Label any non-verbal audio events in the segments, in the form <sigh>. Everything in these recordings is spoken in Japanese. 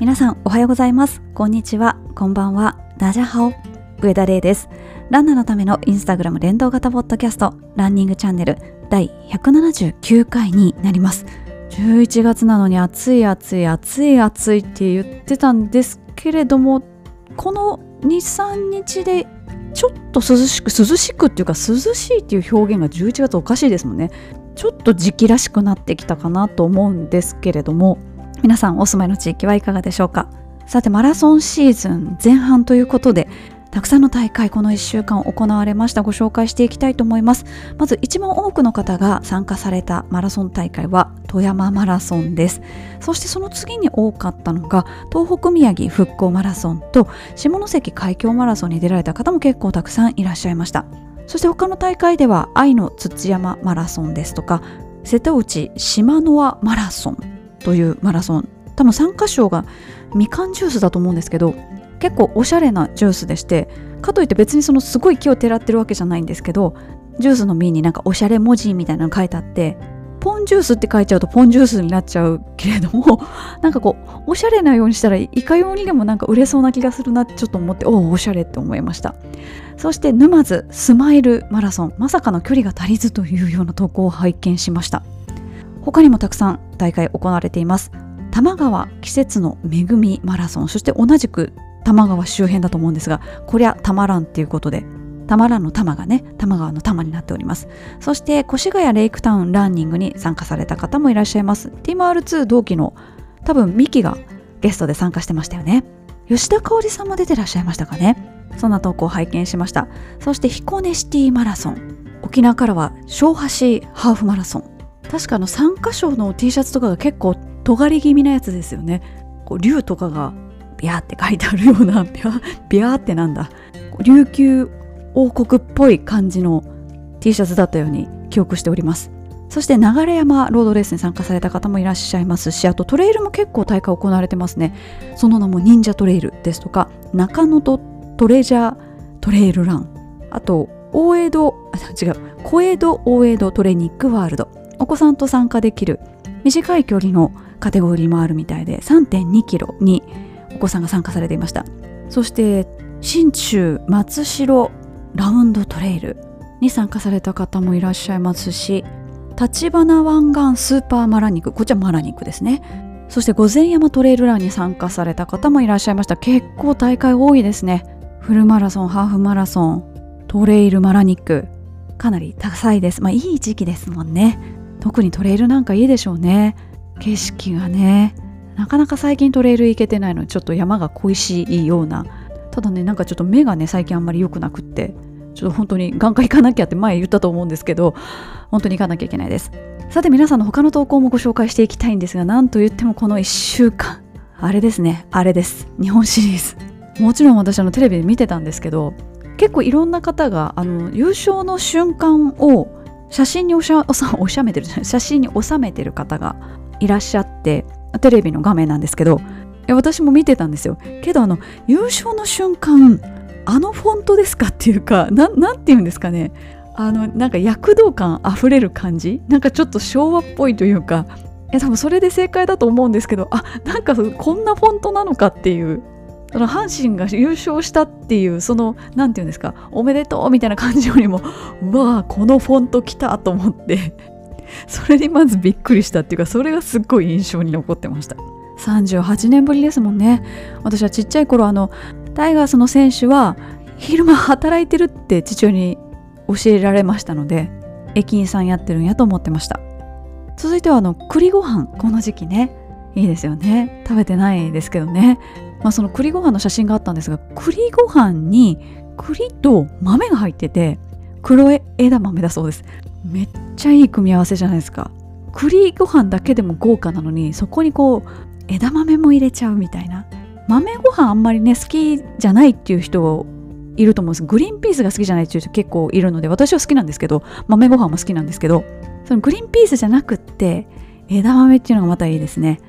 皆さんおはようございます。こんにちは。こんばんは。ダジャハオ上田玲です。ランナーのためのインスタグラム連動型ポッドキャストランニングチャンネル第179回になります。11月なのに暑い暑い暑い暑いって言ってたんですけれどもこの23日でちょっと涼しく涼しくっていうか涼しいっていう表現が11月おかしいですもんね。ちょっと時期らしくなってきたかなと思うんですけれども皆さんお住まいの地域はいかがでしょうか？さてマラソンシーズン前半ということでたくさんの大会この1週間行われました。ご紹介していきたいと思います。まず一番多くの方が参加されたマラソン大会は富山マラソンです。そしてその次に多かったのが東北宮城復興マラソンと下関海峡マラソンに出られた方も結構たくさんいらっしゃいました。そして他の大会では愛の土山マラソンですとか瀬戸内島の輪マラソン。というマラソン。多分参加賞がみかんジュースだと思うんですけど結構おしゃれなジュースでしてかといって別にそのすごい木をてらってるわけじゃないんですけどジュースの実になんかおしゃれ文字みたいなの書いてあってポンジュースって書いちゃうとポンジュースになっちゃうけれども <laughs> なんかこうおしゃれなようにしたらいかようにでもなんか売れそうな気がするなってちょっと思っておおおしゃれって思いました。そして沼津スマイルマラソン。まさかの距離が足りずというような投稿を拝見しました。他にもたくさん大会行われています。多摩川季節の恵みマラソンそして同じく多摩川周辺だと思うんですがこりゃたまらんっていうことでたまらんの玉がね多摩川の玉になっております。そして越谷レイクタウンランニングに参加された方もいらっしゃいます。TMR2 同期の多分ミキがゲストで参加してましたよね。吉田香織さんも出てらっしゃいましたかね。そんな投稿を拝見しました。そして彦根シティマラソン。沖縄からは小橋ハーフマラソン。確かあの参加賞の T シャツとかが結構尖り気味なやつですよね。こう竜とかがビャーって書いてあるような <laughs> ビャビャーってなんだ。琉球王国っぽい感じの T シャツだったように記憶しております。そして流山ロードレースに参加された方もいらっしゃいますしあとトレイルも結構大会行われてますね。その名も忍者トレイルですとか中野とトレジャートレイルラン。あと大江戸違う。小江戸大江戸トレニックワールド。お子さんと参加できる短い距離のカテゴリーもあるみたいで3.2キロにお子さんが参加されていました。そして新中松代ラウンドトレイルに参加された方もいらっしゃいますし立花湾岸スーパーマラニクこっちはマラニクですね。そして御前山トレイルランに参加された方もいらっしゃいました。結構大会多いですね。フルマラソンハーフマラソントレイルマラニックかなり多彩です。まあいい時期ですもんね。特にトレイルなんかいいでしょうね。景色がね。なかなか最近トレイル行けてないのにちょっと山が恋しいような。ただねなんかちょっと目がね最近あんまり良くなくって。ちょっと本当に眼科行かなきゃって前言ったと思うんですけど本当に行かなきゃいけないです。さて皆さんの他の投稿もご紹介していきたいんですがなんと言ってもこの1週間。あれですね。あれです。日本シリーズ。もちろん私あのテレビで見てたんですけど結構いろんな方があの優勝の瞬間を写真におしゃ <laughs> おしゃめてる写真に収めてる方がいらっしゃってテレビの画面なんですけど私も見てたんですよ。けどあの優勝の瞬間あのフォントですかっていうかななんて言うんですかね。あのなんか躍動感あふれる感じ？なんかちょっと昭和っぽいというか。いや多分それで正解だと思うんですけどあなんかこんなフォントなのかっていう。その阪神が優勝したっていうその何て言うんですかおめでとうみたいな感じよりも <laughs> うわーこのフォント来たと思って <laughs> それにまずびっくりしたっていうかそれがすっごい印象に残ってました。38年ぶりですもんね。私はちっちゃい頃あのタイガースの選手は昼間働いてるって父親に教えられましたので駅員さんやってるんやと思ってました。続いてはあの栗ご飯この時期ね。いいですよね。食べてないですけどね。まあその栗ご飯の写真があったんですが栗ご飯に栗と豆が入ってて黒枝豆だそうです。めっちゃいい組み合わせじゃないですか。栗ご飯だけでも豪華なのにそこにこう枝豆も入れちゃうみたいな。豆ご飯あんまりね好きじゃないっていう人いると思うんです。グリーンピースが好きじゃないっていう人結構いるので私は好きなんですけど豆ご飯も好きなんですけどそのグリーンピースじゃなくって枝豆っていうのがまたいいですね。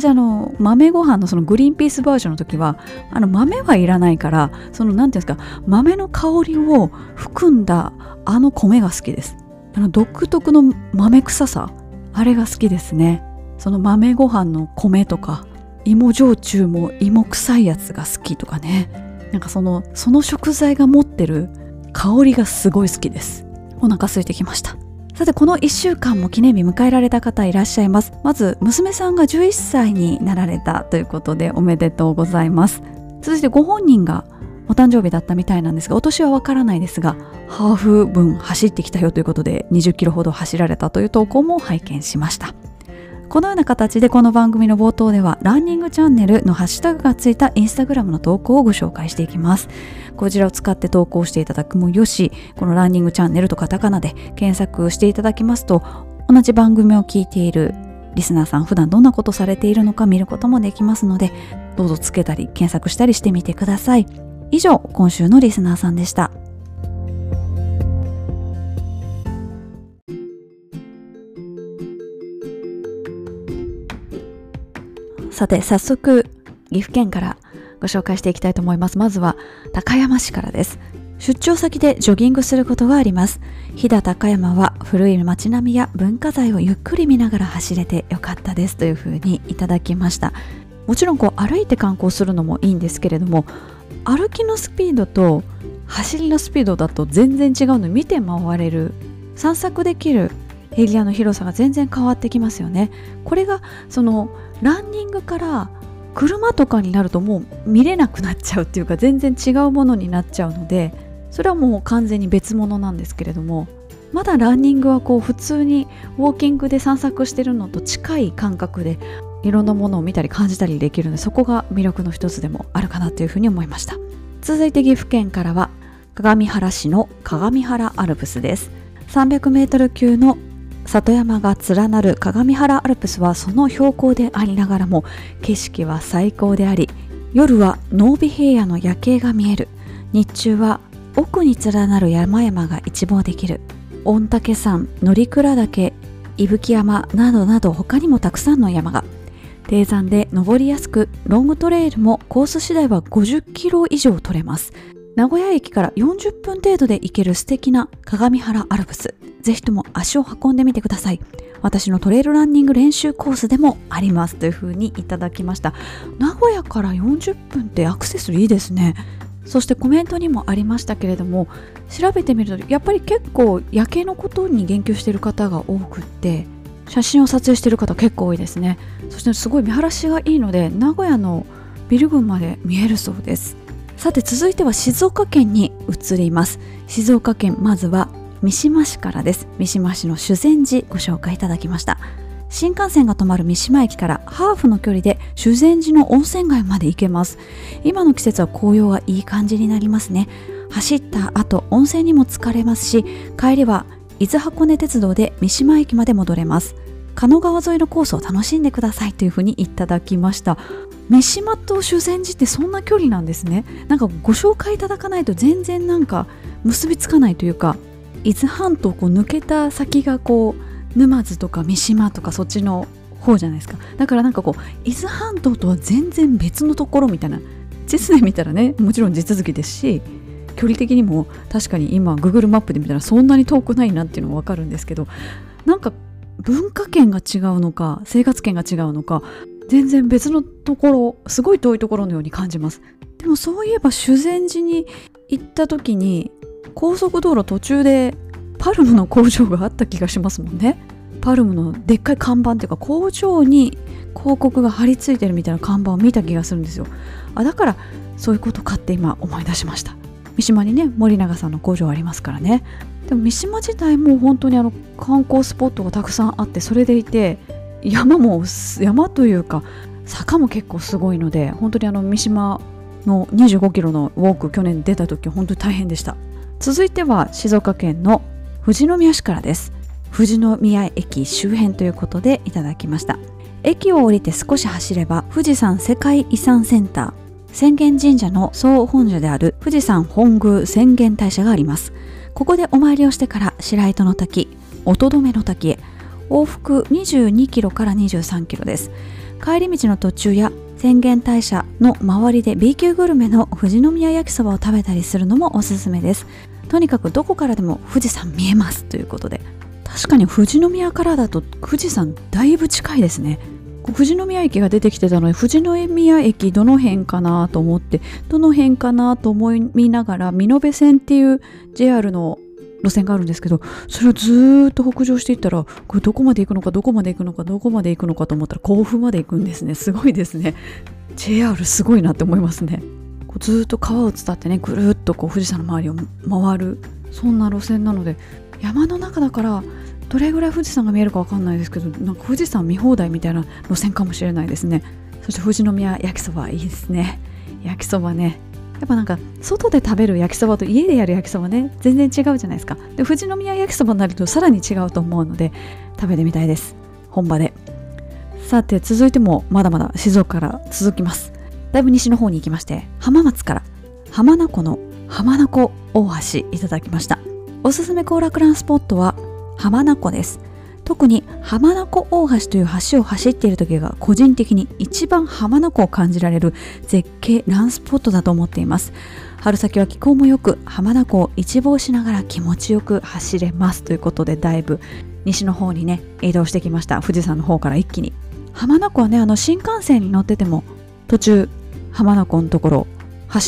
私あの豆ご飯のそのグリーンピースバージョンの時はあの豆はいらないからその何ていうんですか豆の香りを含んだあの米が好きです。あの独特の豆臭さあれが好きですね。その豆ご飯の米とか芋焼酎も芋臭いやつが好きとかね。なんかそのその食材が持ってる香りがすごい好きです。お腹空いてきました。さてこの1週間も記念日迎えられた方いらっしゃいます。まず娘さんが11歳になられたということでおめでとうございます。続いてご本人がお誕生日だったみたいなんですがお年はわからないですがハーフ分走ってきたよということで20キロほど走られたという投稿も拝見しました。このような形でこの番組の冒頭ではランニングチャンネルのハッシュタグがついたインスタグラムの投稿をご紹介していきます。こちらを使って投稿していただくもよしこのランニングチャンネルとカタカナで検索していただきますと同じ番組を聞いているリスナーさん普段どんなことされているのか見ることもできますのでどうぞつけたり検索したりしてみてください。以上今週のリスナーさんでした。さて早速岐阜県からご紹介していきたいと思います。まずは高山市からです。出張先でジョギングすることがあります。飛騨高山は古い街並みや文化財をゆっくり見ながら走れてよかったです。というふうにいただきました。もちろんこう歩いて観光するのもいいんですけれども歩きのスピードと走りのスピードだと全然違うの見て回れる散策できるエリアの広さが全然変わってきますよね。これがそのランニングから車とかになるともう見れなくなっちゃうっていうか全然違うものになっちゃうのでそれはもう完全に別物なんですけれどもまだランニングはこう普通にウォーキングで散策してるのと近い感覚でいろんなものを見たり感じたりできるのでそこが魅力の一つでもあるかなというふうに思いました。続いて岐阜県からは鏡原市の鏡原アルプスです。300m 級の里山が連なる鏡原アルプスはその標高でありながらも景色は最高であり夜は濃尾平野の夜景が見える。日中は奥に連なる山々が一望できる。御嶽山乗鞍岳伊吹山などなど他にもたくさんの山が。低山で登りやすくロングトレイルもコース次第は50キロ以上取れます。名古屋駅から40分程度で行ける素敵な鏡原アルプス。ぜひとも足を運んでみてください。私のトレイルランニング練習コースでもありますというふうにいただきました。名古屋から40分ってアクセスいいですね。そしてコメントにもありましたけれども調べてみるとやっぱり結構夜景のことに言及している方が多くって写真を撮影している方結構多いですね。そしてすごい見晴らしがいいので名古屋のビル群まで見えるそうです。さて続いては静岡県に移ります。静岡県まずは三島市からです。三島市の修善寺ご紹介いただきました。新幹線が止まる三島駅からハーフの距離で修善寺の温泉街まで行けます。今の季節は紅葉がいい感じになりますね。走った後温泉にも疲れますし帰りは伊豆箱根鉄道で三島駅まで戻れます。狩野川沿いのコースを楽しんでくださいというふうにいただきました。三島と修善寺ってそんな距離なんですね。なんかご紹介いただかないと全然なんか結びつかないというか伊豆半島をこう抜けた先がこう沼津とか三島とかそっちの方じゃないですか。だからなんかこう伊豆半島とは全然別のところみたいな。地図で見たらねもちろん地続きですし距離的にも確かに今 Google マップで見たらそんなに遠くないなっていうのは分かるんですけどなんか文化圏が違うのか生活圏が違うのか全然別のところすごい遠いところのように感じます。でもそういえば修善寺に行った時に高速道路途中でパルムの工場があった気がしますもんね。パルムのでっかい看板っていうか工場に広告が貼り付いてるみたいな看板を見た気がするんですよ。あだからそういうことかって今思い出しました。三島にね森永さんの工場ありますからね。でも三島自体も本当にあの観光スポットがたくさんあってそれでいて山も山というか坂も結構すごいので本当にあの三島の25キロのウォーク去年出た時本当に大変でした。続いては静岡県の富士宮市からです。富士宮駅周辺ということでいただきました。駅を降りて少し走れば富士山世界遺産センター浅間神社の総本社である富士山本宮浅間大社があります。ここでお参りをしてから白糸の滝音止めの滝へ。往復22キロから23キロです。帰り道の途中や浅間大社の周りで B 級グルメの富士宮焼きそばを食べたりするのもおすすめです。とにかくどこからでも富士山見えますということで。確かに富士宮からだと富士山だいぶ近いですね。富士宮駅が出てきてたので富士宮駅どの辺かなと思ってどの辺かなと思いながら美濃部線っていう JR の路線があるんですけどそれをずっと北上していったらこれどこまで行くのかどこまで行くのかどこまで行くのかと思ったら甲府まで行くんですね。すごいですね。JR すごいなって思いますね。こうずっと川を伝ってねぐるっとこう富士山の周りを回るそんな路線なので山の中だからどれぐらい富士山が見えるか分かんないですけどなんか富士山見放題みたいな路線かもしれないですね。そして富士宮焼きそばいいですね。焼きそばね。やっぱなんか外で食べる焼きそばと家でやる焼きそばね全然違うじゃないですか。で富士宮焼きそばになるとさらに違うと思うので食べてみたいです。本場で。さて続いてもまだまだ静岡から続きます。だいぶ西の方に行きまして浜松から浜名湖の浜名湖大橋いただきました。おすすめ行楽ランスポットは浜名湖です。特に浜名湖大橋という橋を走っている時が個人的に一番浜名湖を感じられる絶景ランスポットだと思っています。春先は気候もよく浜名湖を一望しながら気持ちよく走れますということでだいぶ西の方にね移動してきました。富士山の方から一気に。浜名湖はねあの新幹線に乗ってても途中浜名湖のところ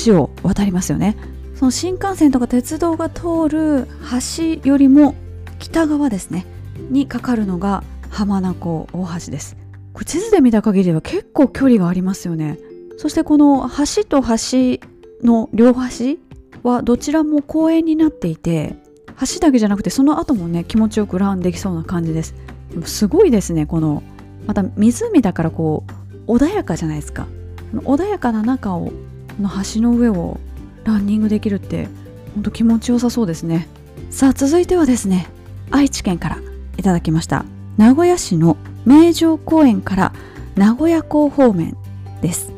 橋を渡りますよね。その新幹線とか鉄道が通る橋よりも北側ですね。にかかるのが浜名湖大橋です。これ地図で見た限りでは結構距離がありますよね。そしてこの橋と橋の両端はどちらも公園になっていて橋だけじゃなくてその後もね気持ちよくランできそうな感じです。でもすごいですねこのまた湖だからこう穏やかじゃないですか。穏やかな中をの橋の上をランニングできるってほんと気持ちよさそうですね。さあ続いてはですね愛知県から。いただきました。名古屋市の名城公園から名古屋港方面です。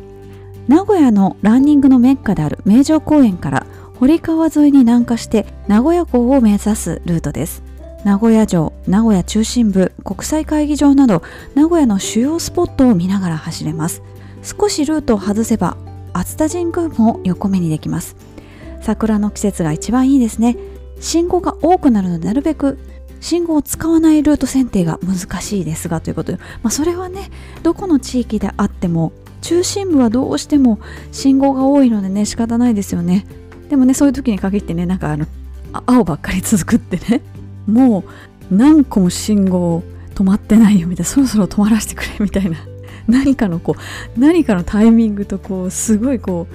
名古屋のランニングのメッカである名城公園から堀川沿いに南下して名古屋港を目指すルートです。名古屋城名古屋中心部国際会議場など名古屋の主要スポットを見ながら走れます。少しルートを外せば熱田神宮も横目にできます。桜の季節が一番いいですね。信号が多くなるのでなるべく信号を使わないルート選定が難しいですがということで、まあ、それはねどこの地域であっても中心部はどうしても信号が多いのでね仕方ないですよね。でもねそういう時に限ってねなんかあの青ばっかり続くってねもう何個も信号止まってないよみたいなそろそろ止まらせてくれみたいな何かのこう何かのタイミングとこうすごいこう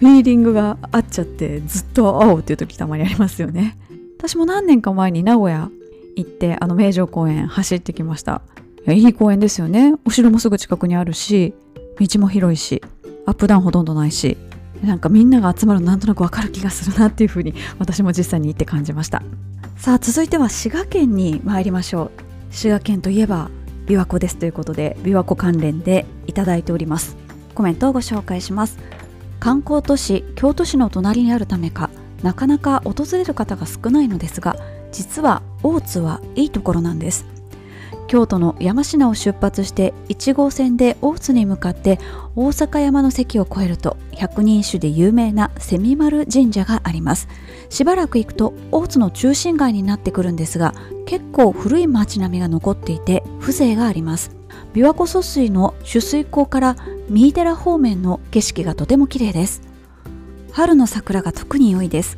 フィーリングが合っちゃってずっと青っていう時たまにありますよね。私も何年か前に名古屋行ってあの名城公園走ってきました。いいい公園ですよね。お城もすぐ近くにあるし道も広いしアップダウンほとんどないしなんかみんなが集まるのなんとなくわかる気がするなっていうふうに私も実際に行って感じました。さあ続いては滋賀県に参りましょう。滋賀県といえば琵琶湖ですということで琵琶湖関連でいただいております。コメントをご紹介します。観光都市京都市の隣にあるためかなかなか訪れる方が少ないのですが実は大津はいいところなんです。京都の山科を出発して1号線で大津に向かって大阪山の関を越えると百人一首で有名な蝉丸神社があります。しばらく行くと大津の中心街になってくるんですが結構古い街並みが残っていて風情があります。琵琶湖疎水の取水口から三井寺方面の景色がとても綺麗です。春の桜が特に良いです。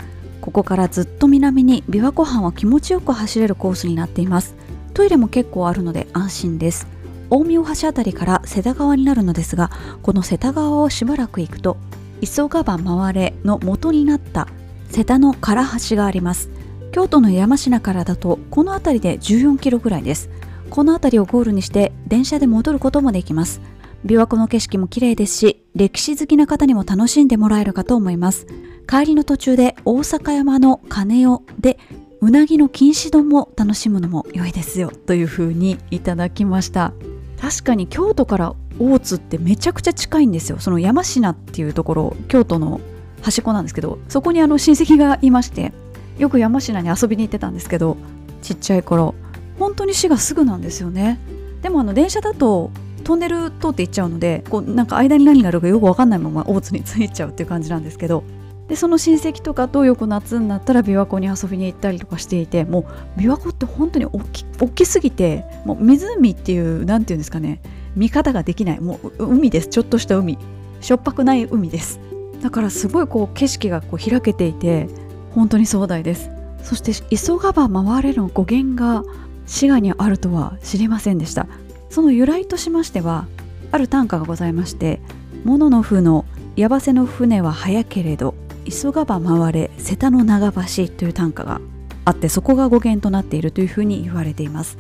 ここからずっと南に琵琶湖畔は気持ちよく走れるコースになっています。トイレも結構あるので安心です。大名橋あたりから瀬田川になるのですがこの瀬田川をしばらく行くと急がば回れの元になった瀬田の唐橋があります。京都の山科からだとこの辺りで14キロぐらいです。この辺りをゴールにして電車で戻ることもできます。琵琶湖の景色も綺麗ですし歴史好きな方にも楽しんでもらえるかと思います。帰りの途中で大阪山の鐘をでうなぎの錦糸丼も楽しむのも良いですよという風にいただきました。確かに京都から大津ってめちゃくちゃ近いんですよ。その山科っていうところ京都の端っこなんですけどそこにあの親戚がいましてよく山科に遊びに行ってたんですけどちっちゃい頃本当に市がすぐなんですよね。でもあの電車だとトンネル通って行っちゃうのでこうなんか間に何があるかよく分かんないまま大津に着いちゃうっていう感じなんですけどでその親戚とかとよく夏になったら琵琶湖に遊びに行ったりとかしていてもう琵琶湖って本当に大き大きすぎてもう湖っていう何て言うんですかね見方ができない。もう海です。ちょっとした海。しょっぱくない海です。だからすごいこう景色がこう開けていて本当に壮大です。そして急がば回れの語源が滋賀にあるとは知りませんでした。その由来としましてはある短歌がございまして「モノの風の矢場瀬の船は早けれど急がば回れ瀬田の長橋」という短歌があってそこが語源となっているというふうに言われています。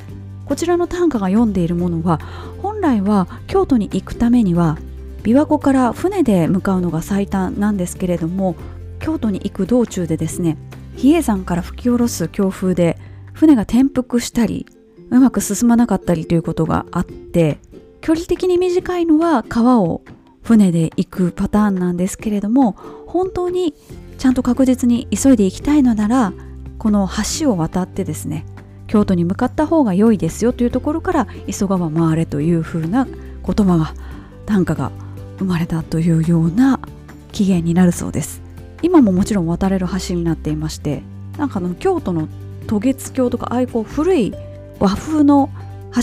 こちらの短歌が読んでいるものは本来は京都に行くためには琵琶湖から船で向かうのが最短なんですけれども京都に行く道中でですね比叡山から吹き下ろす強風で船が転覆したりうまく進まなかったりということがあって距離的に短いのは川を船で行くパターンなんですけれども本当にちゃんと確実に急いで行きたいのならこの橋を渡ってですね京都に向かった方が良いですよというところから急がば回れというふうな言葉が短歌が生まれたというような起源になるそうです。今ももちろん渡れる橋になっていましてなんかの京都の渡月橋とかああいうこう古い和風の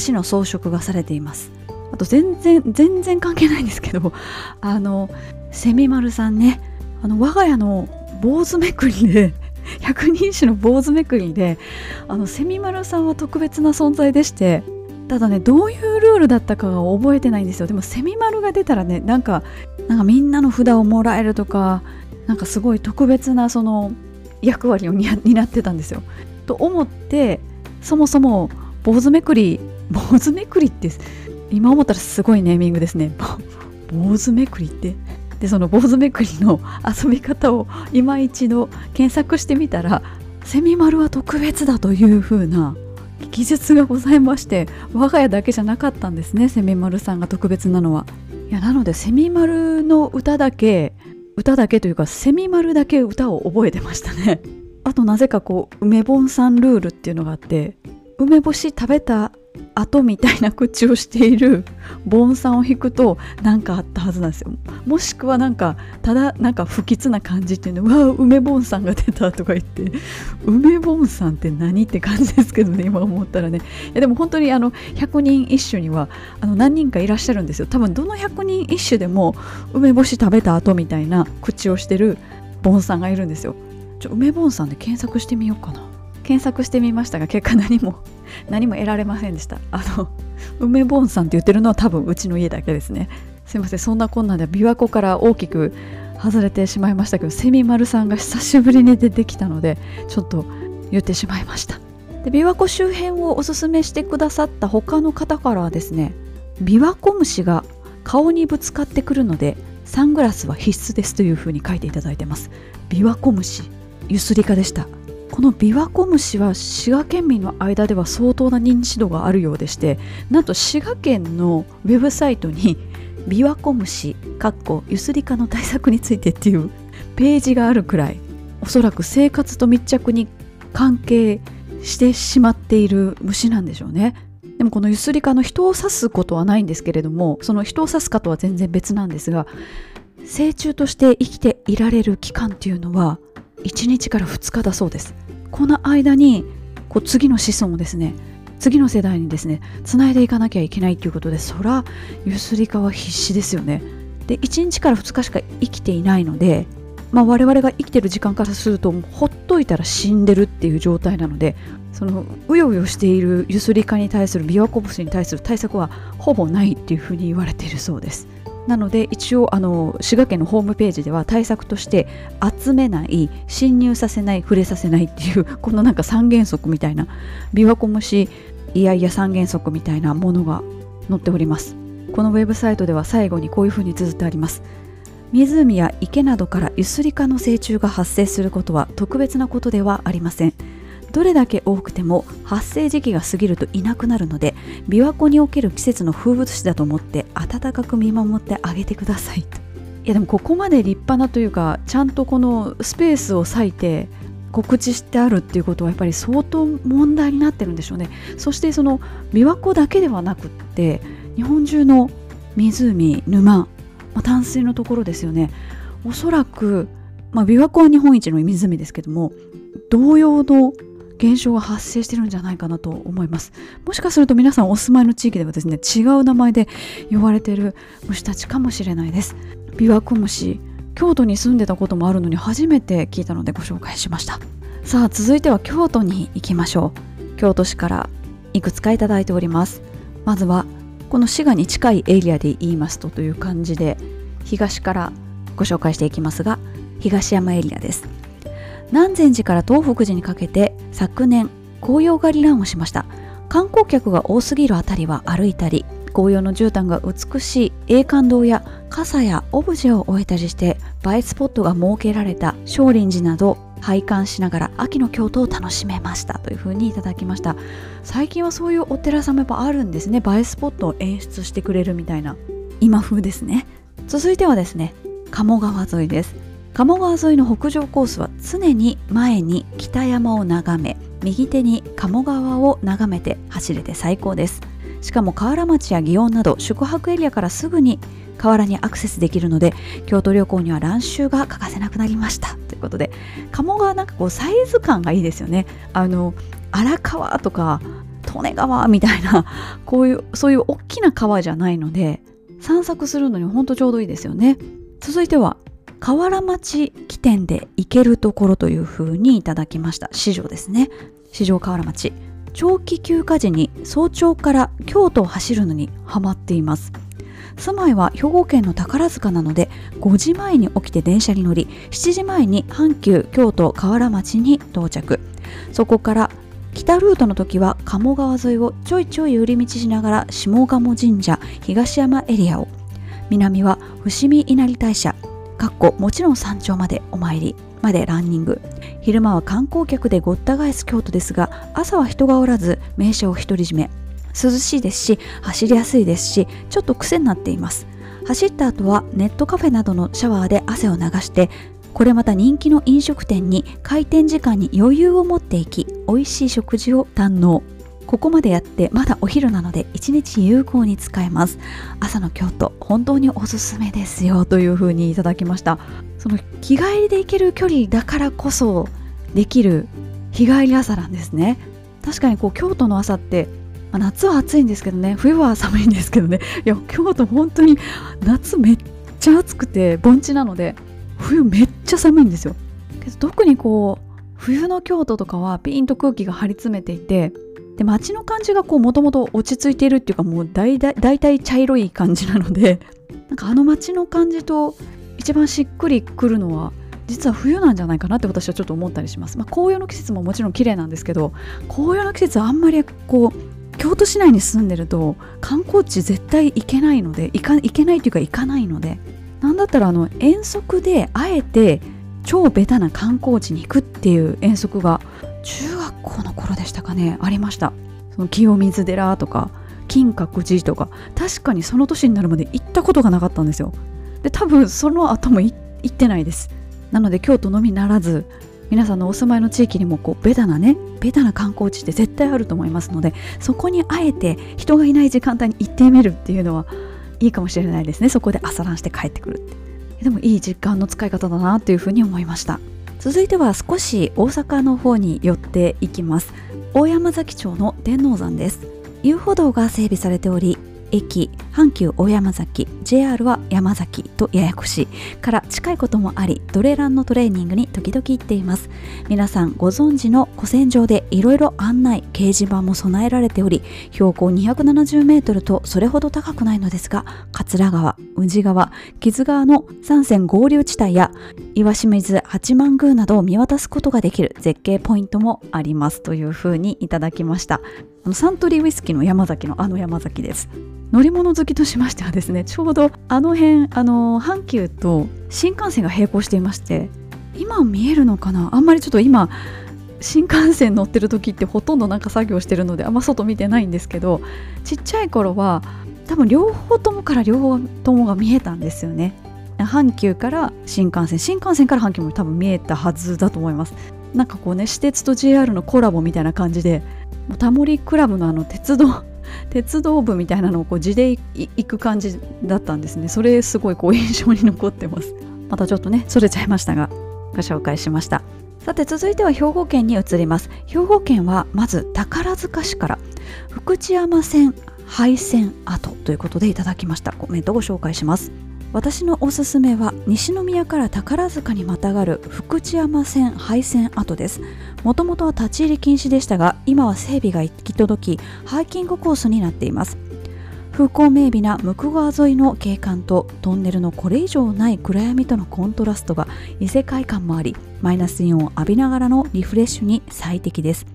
橋の装飾がされていますあと全然全然関係ないんですけど <laughs> あのセミ丸さんねあの我が家の坊主めくりで <laughs> 百人一首の坊主めくりであのセミ丸さんは特別な存在でしてただねどういうルールだったかが覚えてないんですよでもセミ丸が出たらねなんかなんかみんなの札をもらえるとかなんかすごい特別なその役割を担ってたんですよ。と思ってそもそも坊主めくり坊主めくりって今思ったらすごいネーミングですね。坊主めくりって。でその坊主めくりの遊び方を今一度検索してみたらセミ丸は特別だという風な技術がございまして我が家だけじゃなかったんですね。セミ丸さんが特別なのは。いやなのでセミ丸の歌だけ歌だけというかセミ丸だけ歌を覚えてましたね。あとなぜかこう梅盆さんルールっていうのがあって梅干し食べた後みたいな口をしている <laughs> 盆さんを弾くと何かあったはずなんですよ。もしくはなんかただなんか不吉な感じっていうのうわ梅盆さんが出たとか言って <laughs> 梅盆さんって何って感じですけどね今思ったらね。いやでも本当にあの100人一首にはあの何人かいらっしゃるんですよ。多分どの100人一首でも梅干し食べた後みたいな口をしてる盆さんがいるんですよ。ちょ梅盆さんで検索してみようかな。検索してみましたが結果何も <laughs> 何も得られませんでした。あの梅盆さんって言ってるのは多分うちの家だけですね。すいませんそんなこんなで琵琶湖から大きく外れてしまいましたけどセミ丸さんが久しぶりに出てきたのでちょっと言ってしまいました。で琵琶湖周辺をおすすめしてくださった他の方からはですね琵琶湖虫が顔にぶつかってくるのでサングラスは必須ですというふうに書いていただいてます。琵琶湖虫ゆすりかでした。この琵琶湖虫は滋賀県民の間では相当な認知度があるようでしてなんと滋賀県のウェブサイトに琵琶湖虫かっこゆすりかの対策についてっていうページがあるくらいおそらく生活と密着に関係してしまっている虫なんでしょうね。でもこのゆすりかの人を刺すことはないんですけれどもその人を刺すかとは全然別なんですが成虫として生きていられる期間っていうのは1日から2日だそうです。この間にこう次の子孫をですね次の世代にですね繋いでいかなきゃいけないということでそらゆすりかは必死ですよね。で1日から2日しか生きていないので、まあ、我々が生きてる時間からするとほっといたら死んでるっていう状態なのでそのうようよしているゆすりかに対する琵琶湖節に対する対策はほぼないっていうふうに言われているそうです。なので一応あの滋賀県のホームページでは対策として集めない侵入させない触れさせないっていう <laughs> このなんか三原則みたいな琵琶湖虫いやいや三原則みたいなものが載っております。このウェブサイトでは最後にこういうふうに綴ってあります。湖や池などからゆすりかの成虫が発生することは特別なことではありません。どれだけ多くても発生時期が過ぎるといなくなるので琵琶湖における季節の風物詩だと思って温かく見守ってあげてください。といやでもここまで立派なというかちゃんとこのスペースを割いて告知してあるっていうことはやっぱり相当問題になってるんでしょうね。そしてその琵琶湖だけではなくって日本中の湖沼、まあ、淡水のところですよね。おそらく、まあ、琵琶湖は日本一の湖ですけども同様の現象が発生してるんじゃないかなと思います。もしかすると皆さんお住まいの地域ではですね違う名前で呼ばれてる虫たちかもしれないです。琵琶湖虫京都に住んでたこともあるのに初めて聞いたのでご紹介しました。さあ続いては京都に行きましょう。京都市からいくつかいただいております。まずはこの滋賀に近いエリアで言いますとという感じで東からご紹介していきますが東山エリアです。南禅寺から東北寺にかけて昨年紅葉狩りランをしました。観光客が多すぎるあたりは歩いたり紅葉の絨毯が美しい栄冠堂や傘やオブジェを終えたりして映えスポットが設けられた少林寺など拝観しながら秋の京都を楽しめましたというふうにいただきました。最近はそういうお寺さんもやっぱあるんですね。映えスポットを演出してくれるみたいな。今風ですね。続いてはですね鴨川沿いです。鴨川沿いの北上コースは常に前に北山を眺め右手に鴨川を眺めて走れて最高です。しかも河原町や祇園など宿泊エリアからすぐに河原にアクセスできるので京都旅行には乱臭が欠かせなくなりました。ということで鴨川なんかこうサイズ感がいいですよね。あの荒川とか利根川みたいなこういうそういう大きな川じゃないので散策するのにほんとちょうどいいですよね。続いては河原町起点で行けるところというふうにいただきました。市場ですね。市場河原町。長期休暇時に早朝から京都を走るのにハマっています。住まいは兵庫県の宝塚なので5時前に起きて電車に乗り7時前に阪急京都河原町に到着。そこから北ルートの時は鴨川沿いをちょいちょい寄り道しながら下鴨神社東山エリアを。南は伏見稲荷大社。かっこもちろん山頂までお参りまでランニング。昼間は観光客でごった返す京都ですが朝は人がおらず名車を独り占め。涼しいですし走りやすいですしちょっと癖になっています。走った後はネットカフェなどのシャワーで汗を流してこれまた人気の飲食店に開店時間に余裕を持っていき美味しい食事を堪能。ここまでやってまだお昼なので一日有効に使えます。朝の京都本当におすすめですよというふうにいただきました。その日帰りで行ける距離だからこそできる日帰り朝なんですね。確かにこう京都の朝ってまあ、夏は暑いんですけどね。冬は寒いんですけどね。いや京都本当に夏めっちゃ暑くて盆地なので冬めっちゃ寒いんですよ。けど特にこう冬の京都とかはピーンと空気が張り詰めていてで街の感じがこうもともと落ち着いているっていうかもう大体茶色い感じなので <laughs> なんかあの街の感じと一番しっくりくるのは実は冬なんじゃないかなって私はちょっと思ったりします、まあ、紅葉の季節ももちろん綺麗なんですけど紅葉の季節あんまりこう京都市内に住んでると観光地絶対行けないので行か行けないというか行かないのでなんだったらあの遠足であえて超ベタな観光地に行くっていう遠足が中学校の頃でしたかね。ありました。その清水寺とか金閣寺とか。確かにその年になるまで行ったことがなかったんですよ。で多分その後も行ってないです。なので京都のみならず皆さんのお住まいの地域にもこうベタなねベタな観光地って絶対あると思いますのでそこにあえて人がいない時間帯に行ってみるっていうのはいいかもしれないですね。そこで朝ランして帰ってくるって。でもいい時間の使い方だなというふうに思いました。続いては少し大阪の方に寄っていきます。大山崎町の天王山です。遊歩道が整備されており駅阪急大山崎 JR は山崎とややこしいから近いこともありトレランのトレーニングに時々行っています。皆さんご存知の古戦場でいろいろ案内掲示板も備えられており標高270メートルとそれほど高くないのですが桂川宇治川木津川の三線合流地帯や岩清水八幡宮などを見渡すことができる絶景ポイントもありますというふうにいただきました。あのサントリーウイスキーの山崎のあの山崎です。乗り物好きとしましてはですねちょうどあの辺あの阪急と新幹線が並行していまして今見えるのかな？あんまりちょっと今新幹線乗ってる時ってほとんどなんか作業してるのであんま外見てないんですけどちっちゃい頃は多分両方ともから両方ともが見えたんですよね。阪急から新幹線新幹線から阪急も多分見えたはずだと思います。なんかこうね私鉄と JR のコラボみたいな感じでタモリクラブのあの鉄道 <laughs> 鉄道部みたいなのをこう地で行く感じだったんですね。それすごいこう印象に残ってます。またちょっとねそれちゃいましたがご紹介しました。さて続いては兵庫県に移ります。兵庫県はまず宝塚市から福知山線廃線跡ということでいただきました。コメントをご紹介します。私のおすすめは西宮から宝塚にまたがる福知山線廃線跡です。もともとは立ち入り禁止でしたが今は整備が行き届きハイキングコースになっています。風光明媚な向こう側沿いの景観とトンネルのこれ以上ない暗闇とのコントラストが異世界感もありマイナスイオンを浴びながらのリフレッシュに最適です。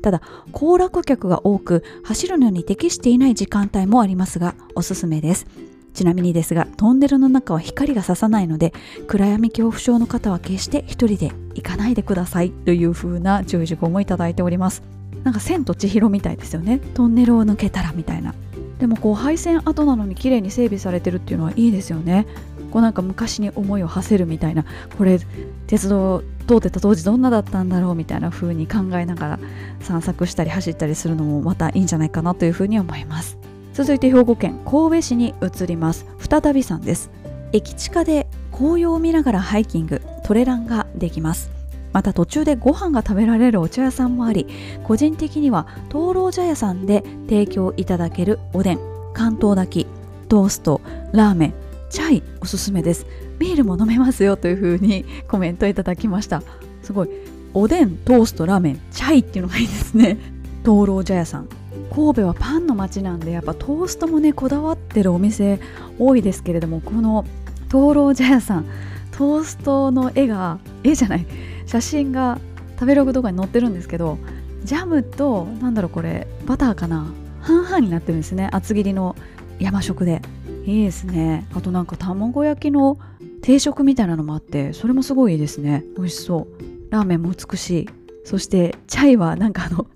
ただ行楽客が多く走るのに適していない時間帯もありますがおすすめです。ちなみにですがトンネルの中は光が差さないので暗闇恐怖症の方は決して一人で行かないでくださいという風な注意事項もいただいております。なんか千と千尋みたいですよね。トンネルを抜けたらみたいな。でもこう配線跡なのに綺麗に整備されてるっていうのはいいですよね。こうなんか昔に思いを馳せるみたいな。これ鉄道通ってた当時どんなだったんだろうみたいな風に考えながら散策したり走ったりするのもまたいいんじゃないかなというふうに思います。続いて兵庫県神戸市に移ります。再び山です。駅地下で紅葉を見ながらハイキングトレランができます。また途中でご飯が食べられるお茶屋さんもあり個人的には灯籠茶屋さんで提供いただけるおでん関東炊きトーストラーメンチャイおすすめです。ビールも飲めますよというふうに <laughs> コメントいただきました。すごい。おでんトーストラーメンチャイっていうのがいいですね。灯籠茶屋さん。神戸はパンの街なんでやっぱトーストもねこだわってるお店多いですけれどもこの灯籠茶屋さんトーストの絵が絵じゃない写真が食べログとかに載ってるんですけどジャムとなんだろうこれバターかな半々になってるんですね厚切りの山食で。いいですね。あとなんか卵焼きの定食みたいなのもあってそれもすごいいいですね。美味しそう。ラーメンも美しい。そしてチャイはなんかあの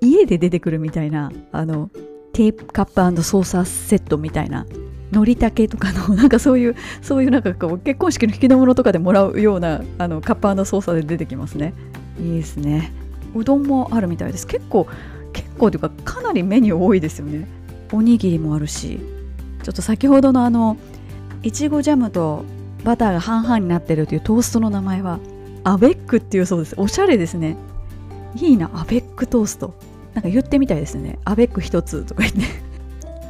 家で出てくるみたいなあのテープカップソーサーセットみたいなのりたけとかの <laughs> なんかそういうそういうなんかこう結婚式の引き出物とかでもらうようなあのカップソーサーで出てきますね。いいですね。うどんもあるみたいです。結構結構というかかなりメニュー多いですよね。おにぎりもあるしちょっと先ほどのあのいちごジャムとバターが半々になってるというトーストの名前はアベックっていうそうです。おしゃれですね。いいなアベックトースト。なんか言ってみたいですね。アベック一つとか言って。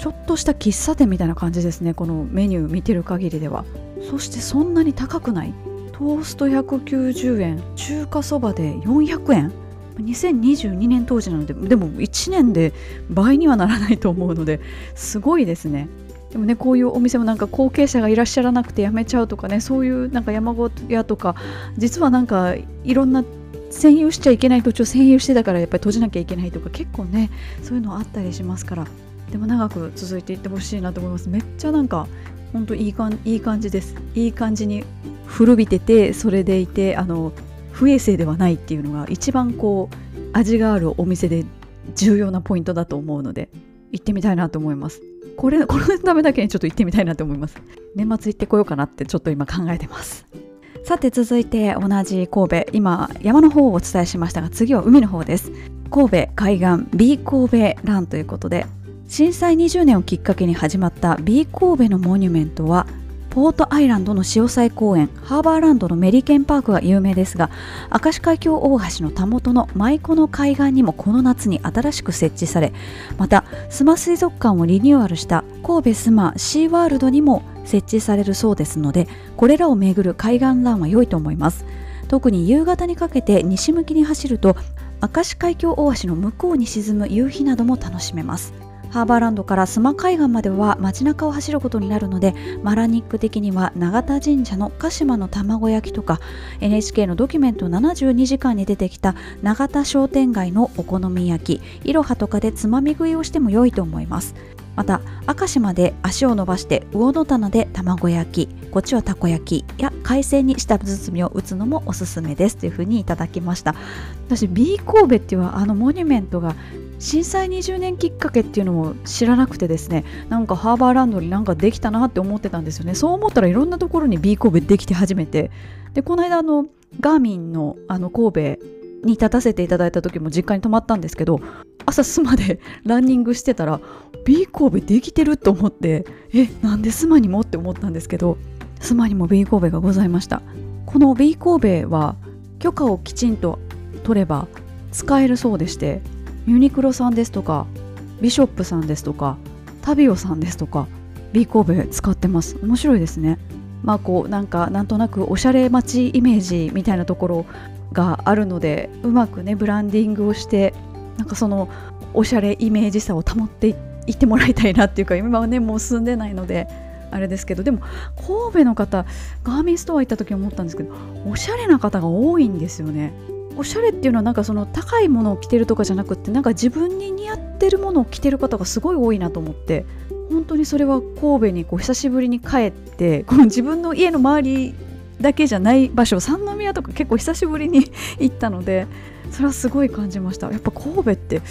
ちょっとした喫茶店みたいな感じですね。このメニュー見てる限りでは。そしてそんなに高くない。トースト190円。中華そばで400円。2022年当時なのででも1年で倍にはならないと思うのですごいですね。でもねこういうお店もなんか後継者がいらっしゃらなくて辞めちゃうとかねそういうなんか山小屋とか実はなんかいろんな占有しちゃいけない土地を占有してたからやっぱり閉じなきゃいけないとか結構ねそういうのあったりしますから。でも長く続いていってほしいなと思います。めっちゃなんかほんといいかんいい感じです。いい感じに古びててそれでいてあの不衛生ではないっていうのが一番こう味があるお店で重要なポイントだと思うので行ってみたいなと思います。これこのためだけにちょっと行ってみたいなと思います。年末行ってこようかなってちょっと今考えてます。さて続いて同じ神戸今山の方をお伝えしましたが次は海の方です。神戸海岸 B 神戸ランということで震災20年をきっかけに始まった B 神戸のモニュメントはポートアイランドの潮騒公園ハーバーランドのメリケンパークが有名ですが明石海峡大橋のたもとの舞妓の海岸にもこの夏に新しく設置されまたスマ水族館をリニューアルした神戸スマシーワールドにも設置されるそうですのでこれらをめぐる海岸ランは良いと思います。特に夕方にかけて西向きに走ると明石海峡大橋の向こうに沈む夕日なども楽しめます。ハーバーランドから須磨海岸までは街中を走ることになるのでマラニック的には永田神社の鹿島の卵焼きとか NHK のドキュメント72時間に出てきた永田商店街のお好み焼きいろはとかでつまみ食いをしても良いと思います。また明石まで足を伸ばして魚の棚で卵焼きこっちはたこ焼きや海鮮にした包みを打つのもおすすめです。というふうにいただきました。私 B 神戸っていうのはあのモニュメントが震災20年きっかけっていうのも知らなくてですねなんかハーバーランドになんかできたなって思ってたんですよね。そう思ったらいろんなところに B 神戸できて始めて。でこの間あのガーミンのあの神戸に立たせていただいた時も実家に泊まったんですけど朝スマで <laughs> ランニングしてたら B 神戸できてると思ってえなんでスマにもって思ったんですけどスマにも B 神戸がございました。この B 神戸は許可をきちんと取れば使えるそうでしてユニクロさんですとかビショップさんですとかタビオさんですとか B 神戸使ってます。面白いですね。まあこうなんかなんとなくおしゃれ街イメージみたいなところがあるのでうまくねブランディングをしてなんかそのおしゃれイメージさを保っていってもらいたいなっていうか今はねもう住んでないのであれですけどでも神戸の方ガーミンストア行った時思ったんですけどおしゃれな方が多いんですよね。おしゃれっていうのはなんかその高いものを着てるとかじゃなくってなんか自分に似合ってるものを着てる方がすごい多いなと思って本当にそれは神戸にこう久しぶりに帰ってこの自分の家の周りだけじゃない場所三宮とか結構久しぶりに <laughs> 行ったのでそれはすごい感じました。やっぱ神戸って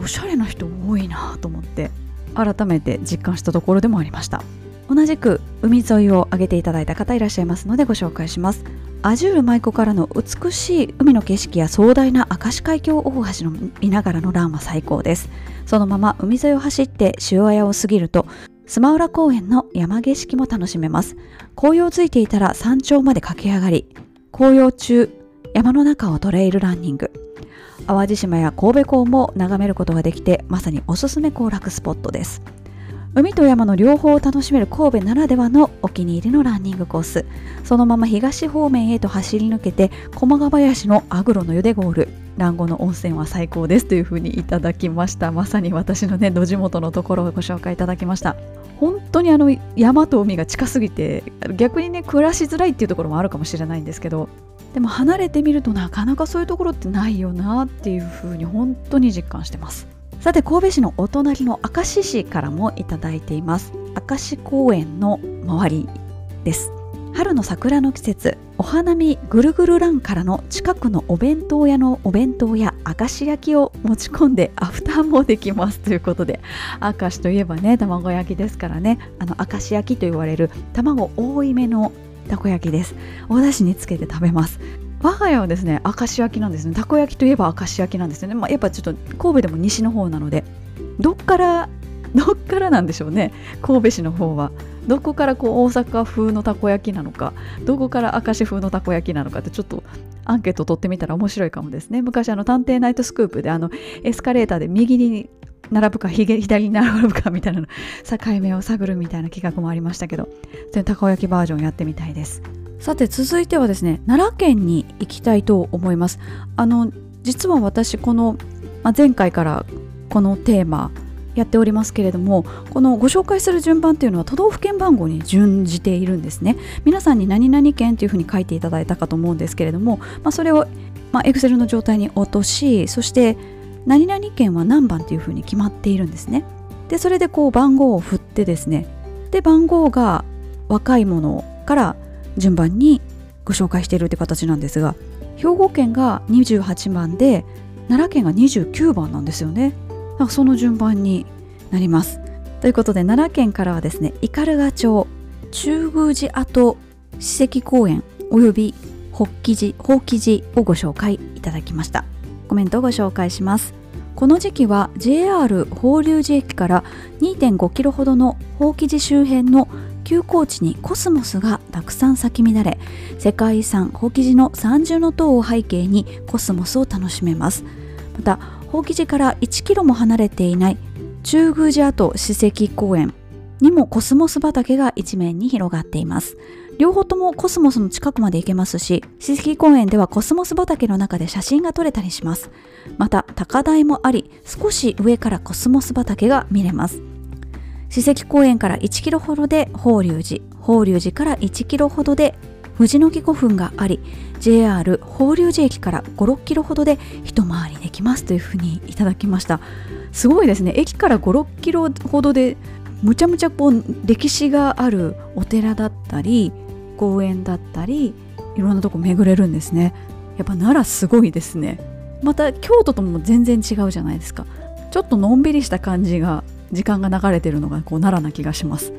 おしゃれな人多いなと思って改めて実感したところでもありました。同じく海沿いを挙げていただいた方いらっしゃいますのでご紹介します。アジュール舞子からの美しい海の景色や壮大な明石海峡大橋の見ながらのランは最高です。そのまま海沿いを走って塩綾を過ぎるとスマウラ公園の山景色も楽しめます。紅葉ついていたら山頂まで駆け上がり紅葉中山の中をトレイルランニング。淡路島や神戸港も眺めることができてまさにおすすめ行楽スポットです。海と山の両方を楽しめる神戸ならではのお気に入りのランニングコース。そのまま東方面へと走り抜けて駒ヶ林のアグロの湯でゴール。蘭後の温泉は最高ですというふうにいただきました。まさに私のねど地元のところをご紹介いただきました。本当にあの山と海が近すぎて逆にね暮らしづらいっていうところもあるかもしれないんですけどでも離れてみるとなかなかそういうところってないよなっていうふうに本当に実感してます。さて神戸市のお隣の明石市からもいただいています。明石公園の周りです。春の桜の季節お花見ぐるぐるランからの近くのお弁当屋のお弁当や明石焼きを持ち込んでアフターもできますということで明石といえばね卵焼きですからね。あの明石焼きと言われる卵多いめのたこ焼きです。お出汁につけて食べます。我が家はですね明石焼きなんですね。たこ焼きといえば明石焼きなんですよね、まあ、やっぱちょっと神戸でも西の方なのでどっから <laughs> どっからなんでしょうね。神戸市の方は。どこからこう大阪風のたこ焼きなのかどこから明石風のたこ焼きなのかってちょっとアンケート取ってみたら面白いかもですね。昔あの探偵ナイトスクープであのエスカレーターで右に並ぶか左に並ぶかみたいな境目を探るみたいな企画もありましたけどたこ焼きバージョンやってみたいです。さて続いてはですね奈良県に行きたいと思います。あの実は私この、まあ、前回からこのテーマやっておりますけれどもこのご紹介する順番っていうのは都道府県番号に準じているんですね。皆さんに何々県というふうに書いていただいたかと思うんですけれども、まあ、それを、まあ、Excel の状態に落としそして何々県は何番というふうに決まっているんですね。でそれでこう番号を振ってですね。で番号が若いものから順番にご紹介しているという形なんですが兵庫県が28番で奈良県が29番なんですよね。かその順番になります。ということで奈良県からはですね斑鳩町中宮寺跡史跡公園および法記寺法記寺をご紹介いただきました。コメントをご紹介します。この時期は JR 法隆寺駅から2.5キロほどの法記寺周辺の休耕地にコスモスがたくさん咲き乱れ世界遺産ほうき寺の三重の塔を背景にコスモスを楽しめます。またほうき寺から1キロも離れていない中宮寺跡史跡公園にもコスモス畑が一面に広がっています。両方ともコスモスの近くまで行けますし史跡公園ではコスモス畑の中で写真が撮れたりします。また高台もあり少し上からコスモス畑が見れます。史跡公園から1キロほどで法隆寺法隆寺から1キロほどで藤の木古墳があり JR 法隆寺駅から5、6キロほどで一回りできますというふうにいただきました。すごいですね。駅から56キロほどでむちゃむちゃこう歴史があるお寺だったり公園だったりいろんなとこ巡れるんですね。やっぱ奈良すごいですね。また京都とも全然違うじゃないですか。ちょっとのんびりした感じが時間が流れてるのがこう奈良な気がします。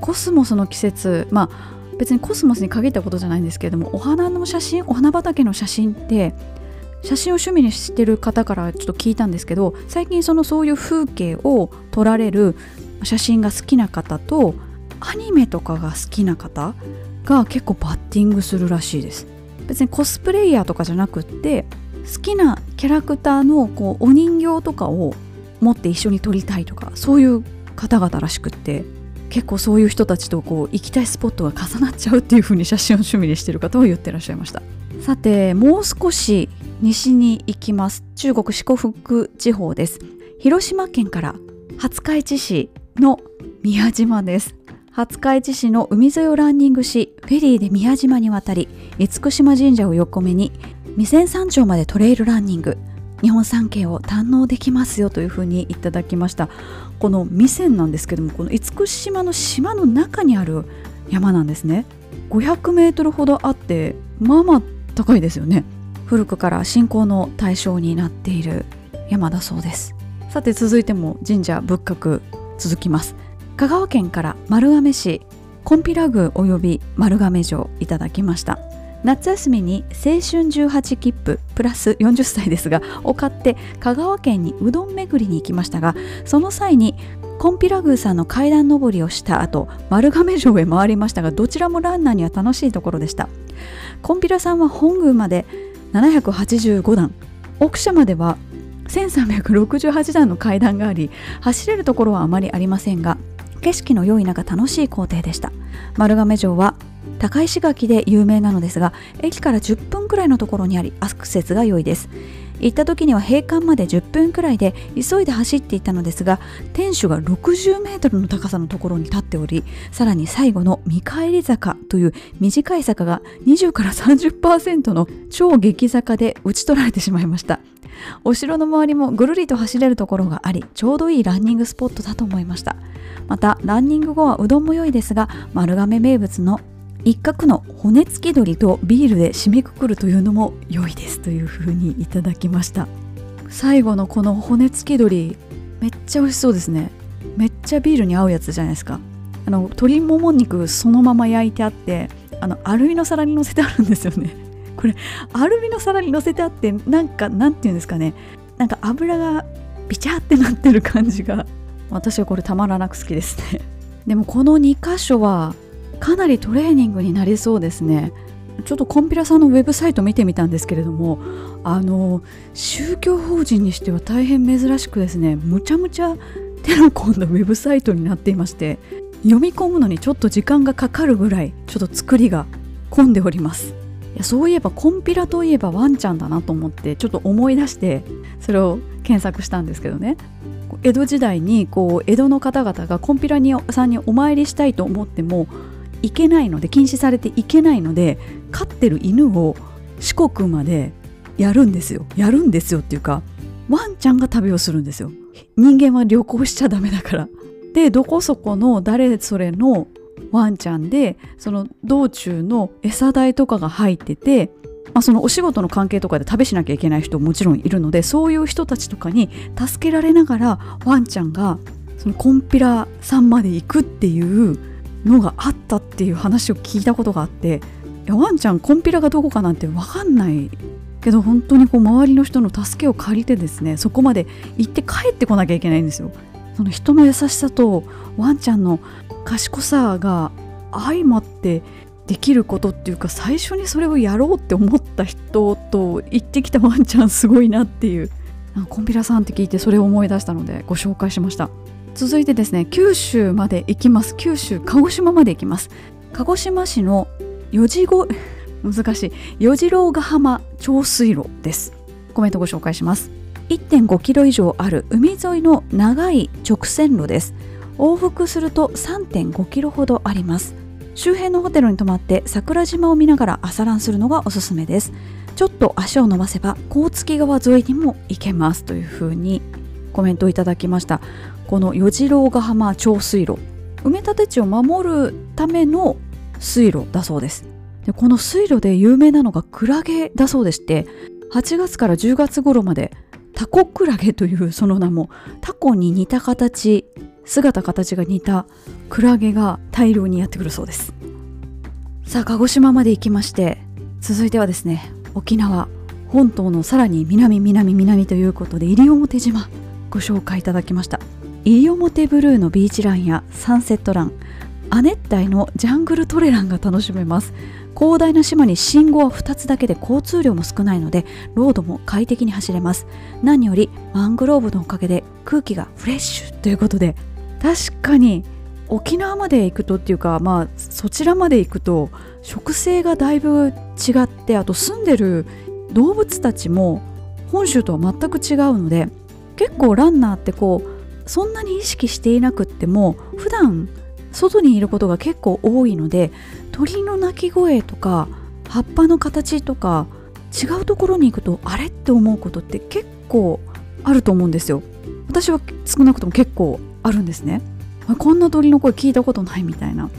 コスモスの季節まあ別にコスモスに限ったことじゃないんですけれどもお花の写真お花畑の写真って写真を趣味にしてる方からちょっと聞いたんですけど最近そのそういう風景を撮られる写真が好きな方とアニメとかが好きな方が結構バッティングするらしいです。別にコスプレイヤーとかじゃなくって好きなキャラクターのこうお人形とかを持って一緒に撮りたいとかそういう方々らしくって結構そういう人たちとこう行きたいスポットが重なっちゃうっていう風に写真を趣味にしてる方は言ってらっしゃいました。さてもう少し西に行きます。中国四国地方です。広島県から廿日市市の宮島です。廿日市市の海沿いをランニングしフェリーで宮島に渡り厳島神社を横目に未線山頂までトレイルランニング。日本三景を堪能できますよというふうにいただきました。この未線なんですけどもこの厳島の島の中にある山なんですね。500メートルほどあってまあまあ高いですよね。古くから信仰の対象になっている山だそうです。さて続いても神社仏閣続きます。香川県から丸亀市コンピラ宮及び丸亀城いただきました。夏休みに青春18切符プラス40歳ですがを買って香川県にうどん巡りに行きましたがその際にコンピラ宮さんの階段上りをした後丸亀城へ回りましたがどちらもランナーには楽しいところでした。コンピラさんは本宮まで785段奥社までは1368段の階段があり走れるところはあまりありませんが景色の良い中楽しい行程でした。丸亀城は高石垣で有名なのですが駅から10分くらいのところにありアクセスが良いです。行った時には閉館まで10分くらいで急いで走っていたのですが天守が60メートルの高さのところに立っておりさらに最後の見返り坂という短い坂が20から30%の超激坂で打ち取られてしまいました。お城の周りもぐるりと走れるところがありちょうどいいランニングスポットだと思いました。またランニング後はうどんも良いですが丸亀名物の一角の骨付き鶏とビールで締めくくるというのも良いですというふうにいただきました。最後のこの骨付き鶏めっちゃ美味しそうですね。めっちゃビールに合うやつじゃないですか。あの鶏もも肉そのまま焼いてあってあのアルミの皿に乗せてあるんですよね。<laughs> これアルミの皿に乗せてあってなんかなんていうんですかね。なんか油がビチャってなってる感じが。私はこれたまらなく好きですね。でもこの2箇所はかなりトレーニングになりそうですね。ちょっとコンピラさんのウェブサイト見てみたんですけれどもあの宗教法人にしては大変珍しくですねむちゃむちゃ手の込んだウェブサイトになっていまして読み込むのにちょっと時間がかかるぐらいちょっと作りが混んでおります。いやそういえばコンピラといえばワンちゃんだなと思ってちょっと思い出してそれを検索したんですけどね。江戸時代にこう江戸の方々がコンピラにさんにお参りしたいと思ってもいけないので禁止されていけないので飼ってる犬を四国までやるんですよ。やるんですよっていうかワンちゃんが旅をするんですよ。人間は旅行しちゃダメだから。でどこそこの誰それのワンちゃんでその道中の餌代とかが入ってて、まあ、そのお仕事の関係とかで旅しなきゃいけない人ももちろんいるのでそういう人たちとかに助けられながらワンちゃんがそのコンピラさんまで行くっていうのがあったっていう話を聞いたことがあっていやワンちゃんコンピラがどこかなんて分かんないけど本当にこう周りの人の助けを借りてですねそこまで行って帰ってこなきゃいけないんですよ。その人の優しさとワンちゃんの賢さが相まってできることっていうか最初にそれをやろうって思った人と行ってきた <laughs> ワンちゃんすごいなっていうコンピラさんって聞いてそれを思い出したのでご紹介しました続いてですね九州まで行きます。九州鹿児島まで行きます。鹿児島市の四次ご <laughs> 難しい。四次郎ヶ浜長水路です。コメントご紹介します。1.5キロ以上ある海沿いの長い直線路です。往復すると3.5キロほどあります。周辺のホテルに泊まって桜島を見ながら朝ランするのがおすすめです。ちょっと足を伸ばせば甲月川沿いにも行けます。というふうにコメントをいただきました。この与次郎ヶ浜長水路。埋め立て地を守るための水路だそうです。でこの水路で有名なのがクラゲだそうでして8月から10月頃までタコクラゲというその名もタコに似た形姿形が似たクラゲが大量にやってくるそうです。さあ鹿児島まで行きまして続いてはですね沖縄本島のさらに南南南ということで西表島ご紹介いただきました。西表ブルーのビーチランやサンセットラン亜熱帯のジャングルトレランが楽しめます。広大な島に信号は2つだけで交通量も少ないのでロードも快適に走れます。何よりマングローブのおかげで空気がフレッシュということで確かに沖縄まで行くとっていうかまあそちらまで行くと植生がだいぶ違ってあと住んでる動物たちも本州とは全く違うので結構ランナーってこうそんなに意識していなくっても普段外にいることが結構多いので鳥の鳴き声とか葉っぱの形とか違うところに行くとあれって思うことって結構あると思うんですよ。私は少なくとも結構あるんですね。こんな鳥の声聞いたことないみたいな。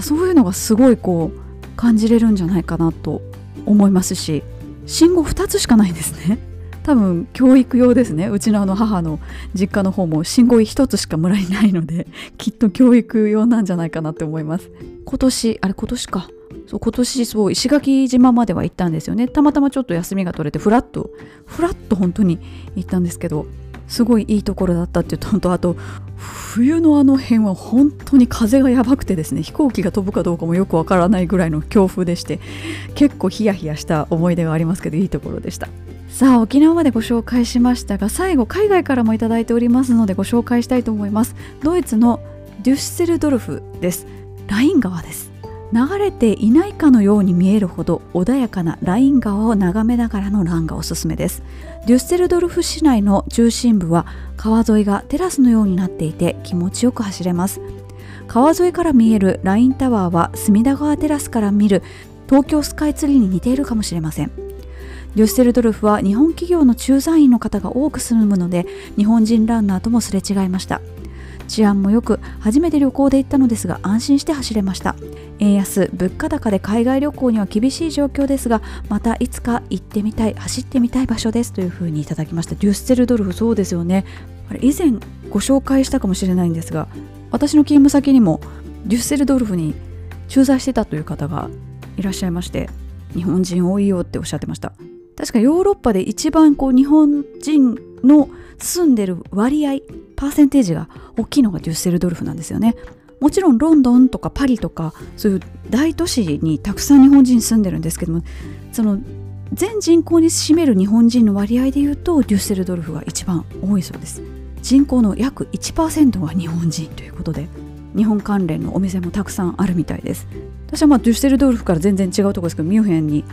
そういうのがすごいこう感じれるんじゃないかなと思いますし信号2つしかないんですね。多分教育用ですね。うちのあの母の実家の方も信号1つしか村にないので <laughs> きっと教育用なんじゃないかなって思います。今年あれ今年か。そう今年そう石垣島までは行ったんですよね。たまたまちょっと休みが取れてフラッとフラッと本当に行ったんですけどすごいいいところだったっていうとあと冬のあの辺は本当に風がやばくてですね飛行機が飛ぶかどうかもよくわからないぐらいの強風でして結構ヒヤヒヤした思い出がありますけどいいところでした。さあ沖縄までご紹介しましたが最後海外からもいただいておりますのでご紹介したいと思います。ドイツのデュッセルドルフです。ライン川です。流れていないかのように見えるほど穏やかなライン川を眺めながらのランがおすすめです。デュッセルドルフ市内の中心部は川沿いがテラスのようになっていて気持ちよく走れます。川沿いから見えるラインタワーは隅田川テラスから見る東京スカイツリーに似ているかもしれません。デュッセルドルフは日本企業の駐在員の方が多く住むので日本人ランナーともすれ違いました。治安もよく初めて旅行で行ったのですが安心して走れました。円安物価高で海外旅行には厳しい状況ですがまたいつか行ってみたい走ってみたい場所ですというふうにいただきました。デュッセルドルフそうですよね。あれ以前ご紹介したかもしれないんですが私の勤務先にもデュッセルドルフに駐在してたという方がいらっしゃいまして日本人多いよっておっしゃってました。確かヨーロッパで一番こう日本人の住んでる割合パーセンテージが大きいのがデュッセルドルフなんですよね。もちろんロンドンとかパリとかそういう大都市にたくさん日本人住んでるんですけどもその全人口に占める日本人の割合でいうとデュッセルドルフが一番多いそうです。人口の約1%が日本人ということで日本関連のお店もたくさんあるみたいです。私はまあデュッセルドルフから全然違うところですけどミュンヘンに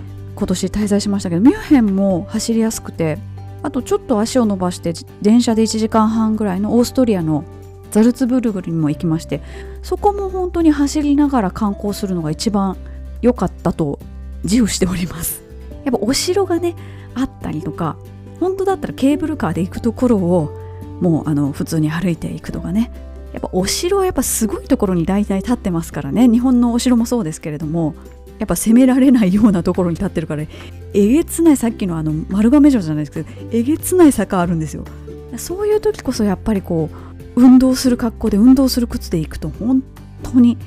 今年滞在しましたけどミュンヘンも走りやすくてあとちょっと足を伸ばして電車で1時間半ぐらいのオーストリアのザルツブルグにも行きましてそこも本当に走りながら観光するのが一番良かったと自負しております。やっぱお城がねあったりとか本当だったらケーブルカーで行くところをもうあの普通に歩いていくとかね。やっぱお城はやっぱすごいところに大体立ってますからね。日本のお城もそうですけれどもやっぱ攻められないようなところに立ってるからえげつないさっきのあの丸亀城じゃないですけどえげつない坂あるんですよ。そういう時こそやっぱりこう運動する格好で運動する靴で行くと本当に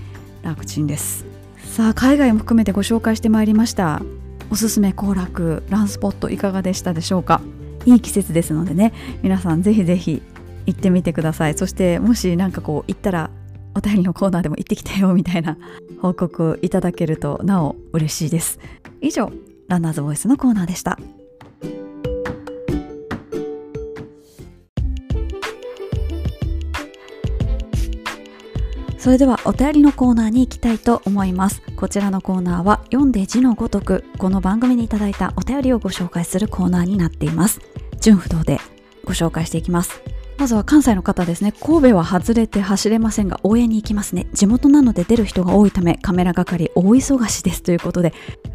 楽ちんです。さあ海外も含めてご紹介してまいりました。おすすめ行楽ランスポットいかがでしたでしょうか？いい季節ですのでね皆さんぜひぜひ行ってみてください。そしてもし何かこう行ったらお便りのコーナーでも行ってきたよみたいな報告いただけるとなお嬉しいです。以上ランナーズボイスのコーナーでした。それではお便りのコーナーに行きたいと思います。こちらのコーナーは読んで字のごとくこの番組にいただいたお便りをご紹介するコーナーになっています。順不動でご紹介していきます。まずは関西の方ですね。神戸は外れて走れませんが応援に行きますね。地元なので出る人が多いためカメラ係大忙しですということで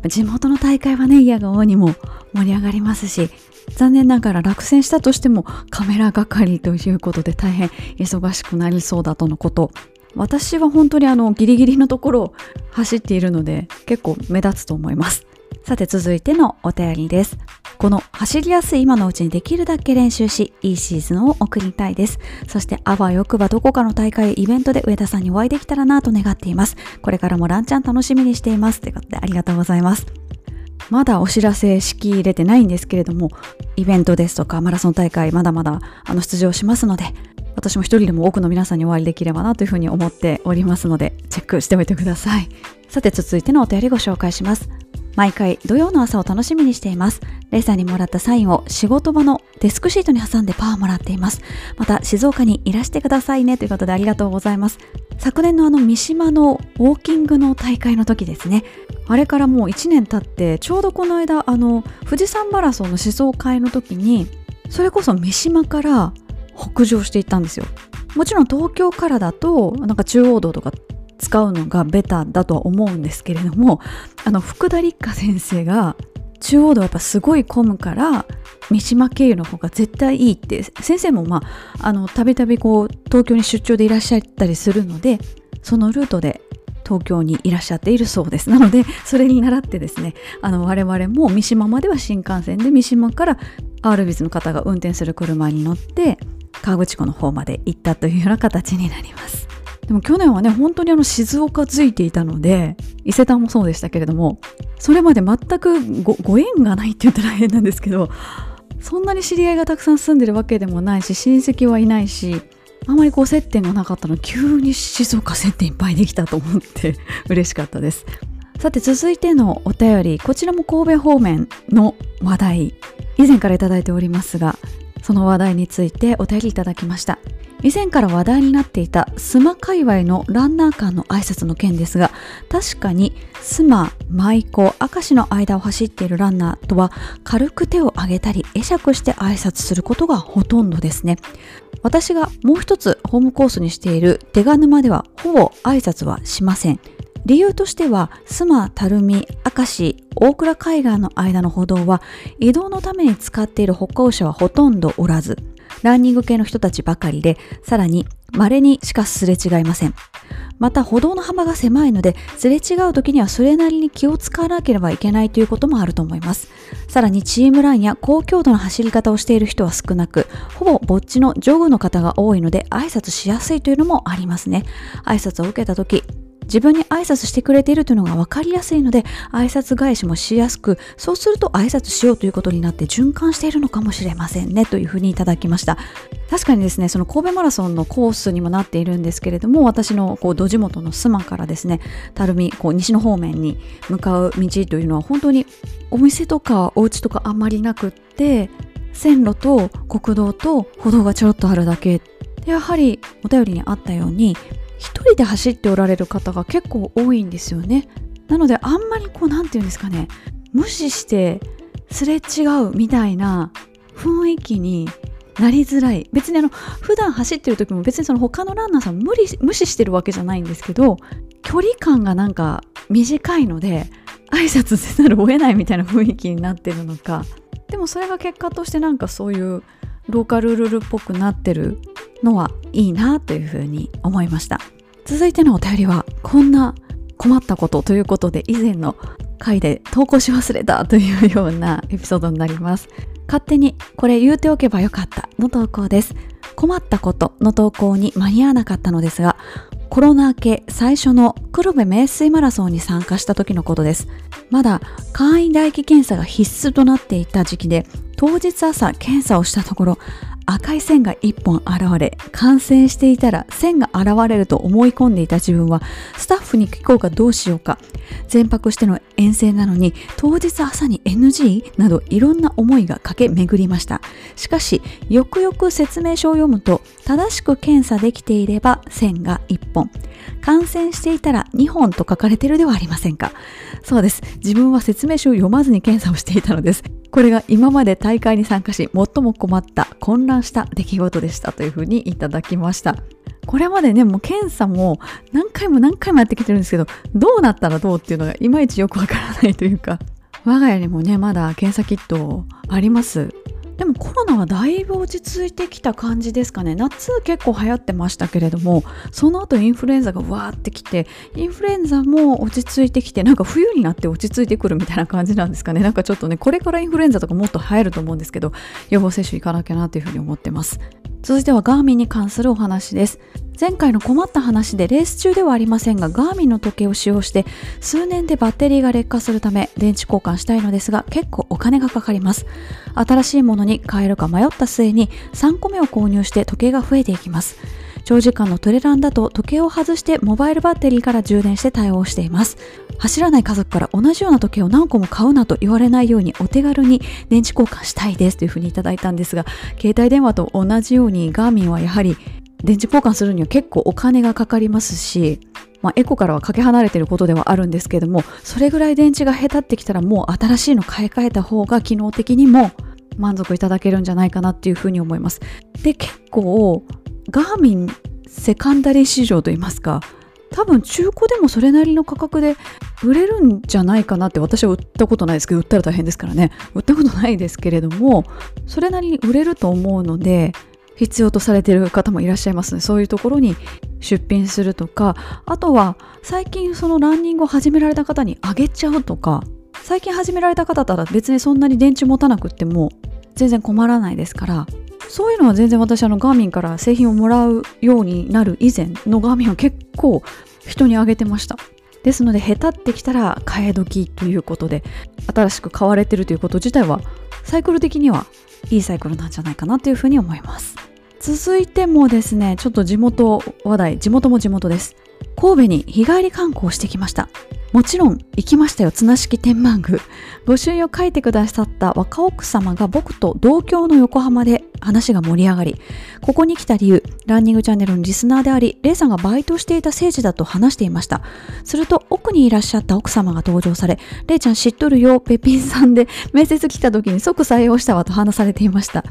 地元の大会はね嫌が王にも盛り上がりますし残念ながら落選したとしてもカメラ係ということで大変忙しくなりそうだとのこと。私は本当にあのギリギリのところを走っているので結構目立つと思います。さて続いてのお便りですこの走りやすい今のうちにできるだけ練習し、いいシーズンを送りたいです。そしてあわよくばどこかの大会イベントで上田さんにお会いできたらなと願っています。これからもランちゃん楽しみにしています。ということでありがとうございます。まだお知らせしきれてないんですけれども、イベントですとかマラソン大会まだまだあの出場しますので、私も一人でも多くの皆さんにお会いできればなというふうに思っておりますのでチェックしておいてくださいさて続いてのお便りご紹介します毎回土曜の朝を楽しみにしています。レイさんにもらったサインを仕事場のデスクシートに挟んでパワーもらっています。また静岡にいらしてくださいね。ということでありがとうございます。昨年のあの三島のウォーキングの大会の時ですね。あれからもう1年経ってちょうどこの間あの富士山マラソンの思想会の時にそれこそ三島から北上していったんですよ。もちろん東京からだとなんか中央道とか使うのがベタだとは思うんですけれどもあの福田立花先生が中央道はやっぱすごい混むから三島経由の方が絶対いいって先生もまあたびたびこう東京に出張でいらっしゃったりするのでそのルートで東京にいらっしゃっているそうです。なのでそれに倣ってですねあの我々も三島までは新幹線で三島からアールビズの方が運転する車に乗って河口湖の方まで行ったというような形になります。でも去年はね本当にあの静岡づいていたので伊勢丹もそうでしたけれどもそれまで全くご縁がないって言ったら変なんですけどそんなに知り合いがたくさん住んでるわけでもないし親戚はいないしあまりこう接点がなかったの急に静岡接点いっぱいできたと思って嬉しかったです。さて続いてのお便りこちらも神戸方面の話題以前から頂いておりますがその話題についてお便りいただきました。以前から話題になっていたスマ界隈のランナー間の挨拶の件ですが確かにスマ、舞妓、明石の間を走っているランナーとは軽く手を上げたり会釈して挨拶することがほとんどですね。私がもう一つホームコースにしている手賀沼ではほぼ挨拶はしません。理由としては須磨、垂水、明石、大倉海岸の間の歩道は移動のために使っている歩行者はほとんどおらずランニング系の人たちばかりでさらに稀にしかすれ違いません。また歩道の幅が狭いのですれ違う時にはそれなりに気を使わなければいけないということもあると思います。さらにチームランや高強度の走り方をしている人は少なくほぼぼっちのジョグの方が多いので挨拶しやすいというのもありますね。挨拶を受けた時自分に挨拶してくれているというのが分かりやすいので挨拶返しもしやすくそうすると挨拶しようということになって循環しているのかもしれませんねというふうにいただきました。確かにですねその神戸マラソンのコースにもなっているんですけれども私のこう土地元の須磨からですね垂水こう西の方面に向かう道というのは本当にお店とかお家とかあんまりなくって線路と国道と歩道がちょろっとあるだけ。やはりお便りにあったように一人で走っておられる方が結構多いんですよね。なのであんまりこう何て言うんですかね。無視してすれ違うみたいな雰囲気になりづらい。別にあの普段走ってる時も別にその他のランナーさん無理無視してるわけじゃないんですけど距離感がなんか短いので挨拶せざるを得ないみたいな雰囲気になってるのか。でもそれが結果としてなんかそういうローカルルールっぽくなってるのはいいなというふうに思いました。続いてのお便りはこんな困ったことということで以前の回で投稿し忘れたというようなエピソードになります。勝手にこれ言うておけばよかったの投稿です。困ったことの投稿に間に合わなかったのですがコロナ明け最初の黒部名水マラソンに参加した時のことです。まだ簡易唾液検査が必須となっていた時期で当日朝検査をしたところ赤い線が1本現れ感染していたら線が現れると思い込んでいた自分はスタッフに聞こうかどうしようか。全泊しての遠征なのに当日朝に NG? などいろんな思いが駆け巡りました。しかしよくよく説明書を読むと正しく検査できていれば線が1本。感染していたら2本と書かれているではありませんか。そうです。自分は説明書を読まずに検査をしていたのです。これが今まで大会に参加し最も困った混乱した出来事でしたというふうにいただきました。これまでねもう検査も何回も何回もやってきてるんですけどどうなったらどうっていうのがいまいちよくわからないというか。我が家にもねまだ検査キットあります。でもコロナはだいぶ落ち着いてきた感じですかね。夏結構流行ってましたけれどもその後インフルエンザがわーってきてインフルエンザも落ち着いてきてなんか冬になって落ち着いてくるみたいな感じなんですかね。なんかちょっとねこれからインフルエンザとかもっと流行ると思うんですけど予防接種行かなきゃなというふうに思ってます。続いてはガーミンに関するお話です。前回の困った話でレース中ではありませんがガーミンの時計を使用して数年でバッテリーが劣化するため電池交換したいのですが結構お金がかかります。新しいものに変えるか迷った末に3個目を購入して時計が増えていきます。長時間のトレランだと時計を外してモバイルバッテリーから充電して対応しています。走らない家族から同じような時計を何個も買うなと言われないようにお手軽に電池交換したいですというふうにいただいたんですが携帯電話と同じようにガーミンはやはり電池交換するには結構お金がかかりますし、まあ、エコからはかけ離れていることではあるんですけどもそれぐらい電池が下手ってきたらもう新しいの買い替えた方が機能的にも満足いただけるんじゃないかなっていうふうに思います。で結構ガーミンセカンダリー市場といいますか多分中古でもそれなりの価格で売れるんじゃないかなって私は売ったことないですけど売ったら大変ですからね。売ったことないですけれどもそれなりに売れると思うので必要とされている方もいらっしゃいますね。そういうところに出品するとかあとは最近そのランニングを始められた方にあげちゃうとか最近始められた方だったら別にそんなに電池持たなくっても全然困らないですからそういうのは全然私あのガーミンから製品をもらうようになる以前のガーミンは結構人にあげてました。ですので下手ってきたら替え時ということで新しく買われてるということ自体はサイクル的にはいいサイクルなんじゃないかなというふうに思います。続いてもですねちょっと地元話題。地元も地元です。神戸に日帰り観光してきました。もちろん行きましたよ。綱式天満宮。御朱印を書いてくださった若奥様が僕と同郷の横浜で話が盛り上がりここに来た理由ランニングチャンネルのリスナーでありレイさんがバイトしていた聖地だと話していました。すると奥にいらっしゃった奥様が登場されレイちゃん知っとるよ。ペピンさんで面接来た時に即採用したわと話されていました。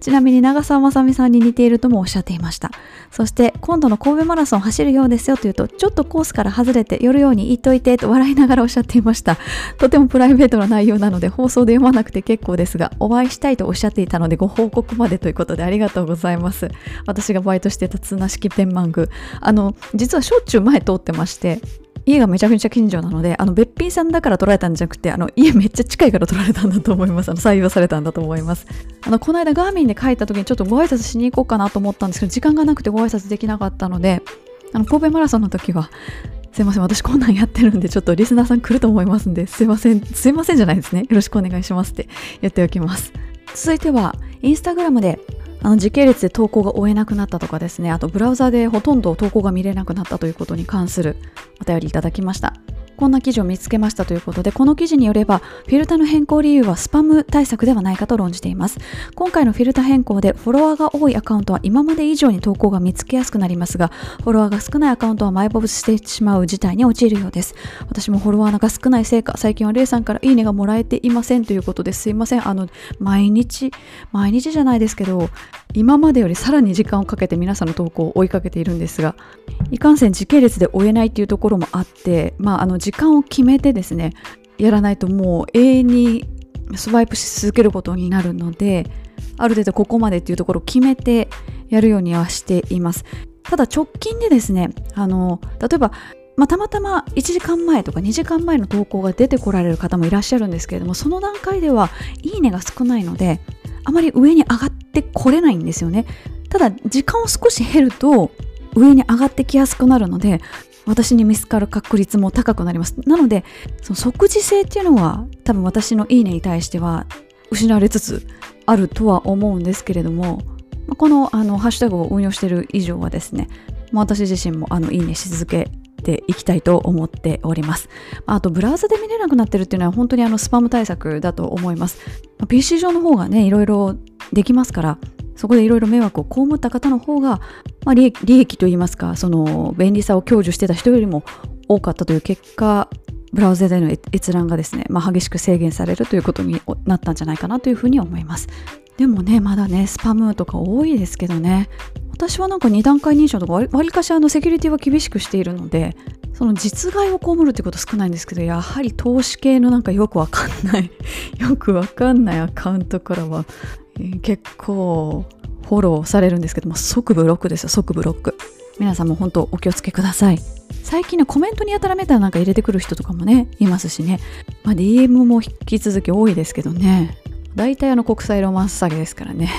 ちなみに長澤まさみさんに似ているともおっしゃっていました。そして今度の神戸マラソン走るようですよというとちょっとコースから外れて寄るように言っといてと笑いながらおっしゃっていましたとてもプライベートな内容なので放送で読まなくて結構ですがお会いしたいとおっしゃっていたのでご報告までということでありがとうございます私がバイトしてた綱式天満宮あの実はしょっちゅう前通ってまして家がめちゃめちゃ近所なので、あの、べっぴんさんだから取られたんじゃなくて、あの、家めっちゃ近いから取られたんだと思います。あの、採用されたんだと思います。あの、この間ガーミンで帰った時にちょっとご挨拶しに行こうかなと思ったんですけど、時間がなくてご挨拶できなかったので、あの、神戸マラソンの時は、すいません、私こんなんやってるんで、ちょっとリスナーさん来ると思いますんで、すいません、すいませんじゃないですね。よろしくお願いしますって言っておきます。続いては、インスタグラムであの時系列で投稿が追えなくなったとかですね、あとブラウザでほとんど投稿が見れなくなったということに関するお便りいただきました。こんな記事を見つけましたということで、この記事によれば、フィルターの変更理由はスパム対策ではないかと論じています。今回のフィルター変更で、フォロワーが多いアカウントは今まで以上に投稿が見つけやすくなりますが、フォロワーが少ないアカウントは埋没してしまう事態に陥るようです。私もフォロワーが少ないせいか、最近はレイさんからいいねがもらえていませんということですいません。あの、毎日、毎日じゃないですけど、今までよりさらに時間をかけて皆さんの投稿を追いかけているんですが、いかんせん時系列で追えないっていうところもあって、まあ、あの時間を決めてですねやらないともう永遠にスワイプし続けることになるのである程度ここまでっていうところを決めてやるようにはしています。ただ直近でですねあの例えばまあ、たまたま1時間前とか2時間前の投稿が出てこられる方もいらっしゃるんですけれどもその段階ではいいねが少ないのであまり上に上がってこれないんですよね。ただ時間を少し減ると上に上がってきやすくなるので私に見つかる確率も高くなります。なのでその即時性っていうのは多分私のいいねに対しては失われつつあるとは思うんですけれどもこのあのハッシュタグを運用している以上はですね私自身もあのいいねし続けていきたいと思っております。あと、ブラウザで見れなくなってるっていうのは本当にあのスパム対策だと思います。PC 上の方がね、いろいろできますから、そこでいろいろ迷惑を被った方の方が、まあ、利益といいますかその便利さを享受してた人よりも多かったという結果ブラウザでの閲覧がですね、まあ、激しく制限されるということになったんじゃないかなというふうに思います。でもねまだねスパムとか多いですけどね。私はなんか2段階認証とかわりかしあのセキュリティは厳しくしているのでその実害を被るってこと少ないんですけどやはり投資系のなんかよくわかんない <laughs> よくわかんないアカウントからはえ結構フォローされるんですけども即ブロックですよ即ブロック。皆さんも本当お気をつけください。最近のコメントにやたらめたらなんか入れてくる人とかもねいますしね、まあ、DM も引き続き多いですけどね。大体あの国際ロマンス詐欺ですからね。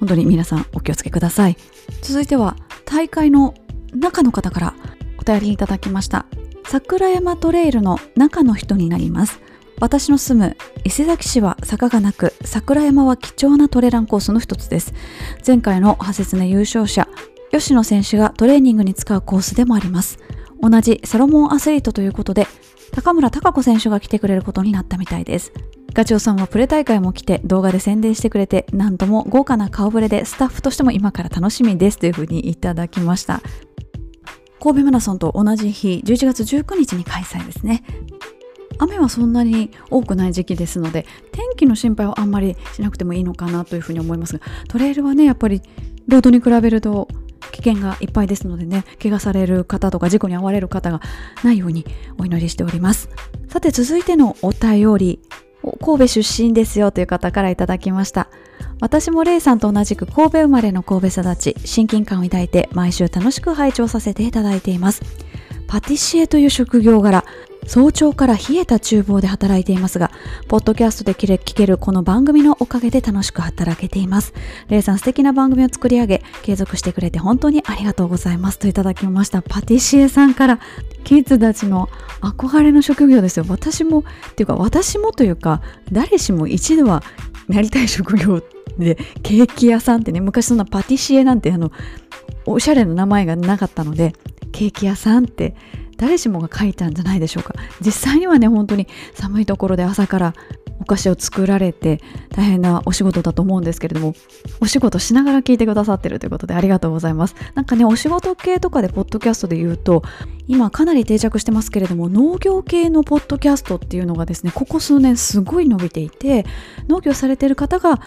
本当に皆さんお気をつけください。続いては大会の中の方からお便りいただきました。桜山トレイルの中の人になります。私の住む伊勢崎市は坂がなく桜山は貴重なトレランコースの一つです。前回の派切な優勝者吉野選手がトレーニングに使うコースでもあります。同じサロモンアスリートということで高村貴子選手が来てくれることになったみたいです。ガチョウさんはプレ大会も来て動画で宣伝してくれて何とも豪華な顔ぶれでスタッフとしても今から楽しみですというふうにいただきました。神戸マラソンと同じ日11月19日に開催ですね。雨はそんなに多くない時期ですので天気の心配はあんまりしなくてもいいのかなというふうに思いますがトレイルはねやっぱりロードに比べると危険がいっぱいですのでね怪我される方とか事故に遭われる方がないようにお祈りしております。さて続いてのお便り神戸出身ですよという方からいただきました。私もレイさんと同じく神戸生まれの神戸育ち親近感を抱いて毎週楽しく拝聴させていただいています。パティシエという職業柄早朝から冷えた厨房で働いていますが、ポッドキャストで聞けるこの番組のおかげで楽しく働けています。レイさん素敵な番組を作り上げ、継続してくれて本当にありがとうございますといただきました。パティシエさんから、キッズたちの憧れの職業ですよ。私も、っていうか私もというか、誰しも一度はなりたい職業で、ケーキ屋さんってね、昔そんなパティシエなんてあの、おしゃれな名前がなかったので、ケーキ屋さんって誰しもが書いたんじゃないでしょうか。実際にはね本当に寒いところで朝からお菓子を作られて大変なお仕事だと思うんですけれどもお仕事しながら聞いてくださってるということでありがとうございます。なんかねお仕事系とかでポッドキャストで言うと今かなり定着してますけれども農業系のポッドキャストっていうのがですねここ数年すごい伸びていて農業されてる方が、ま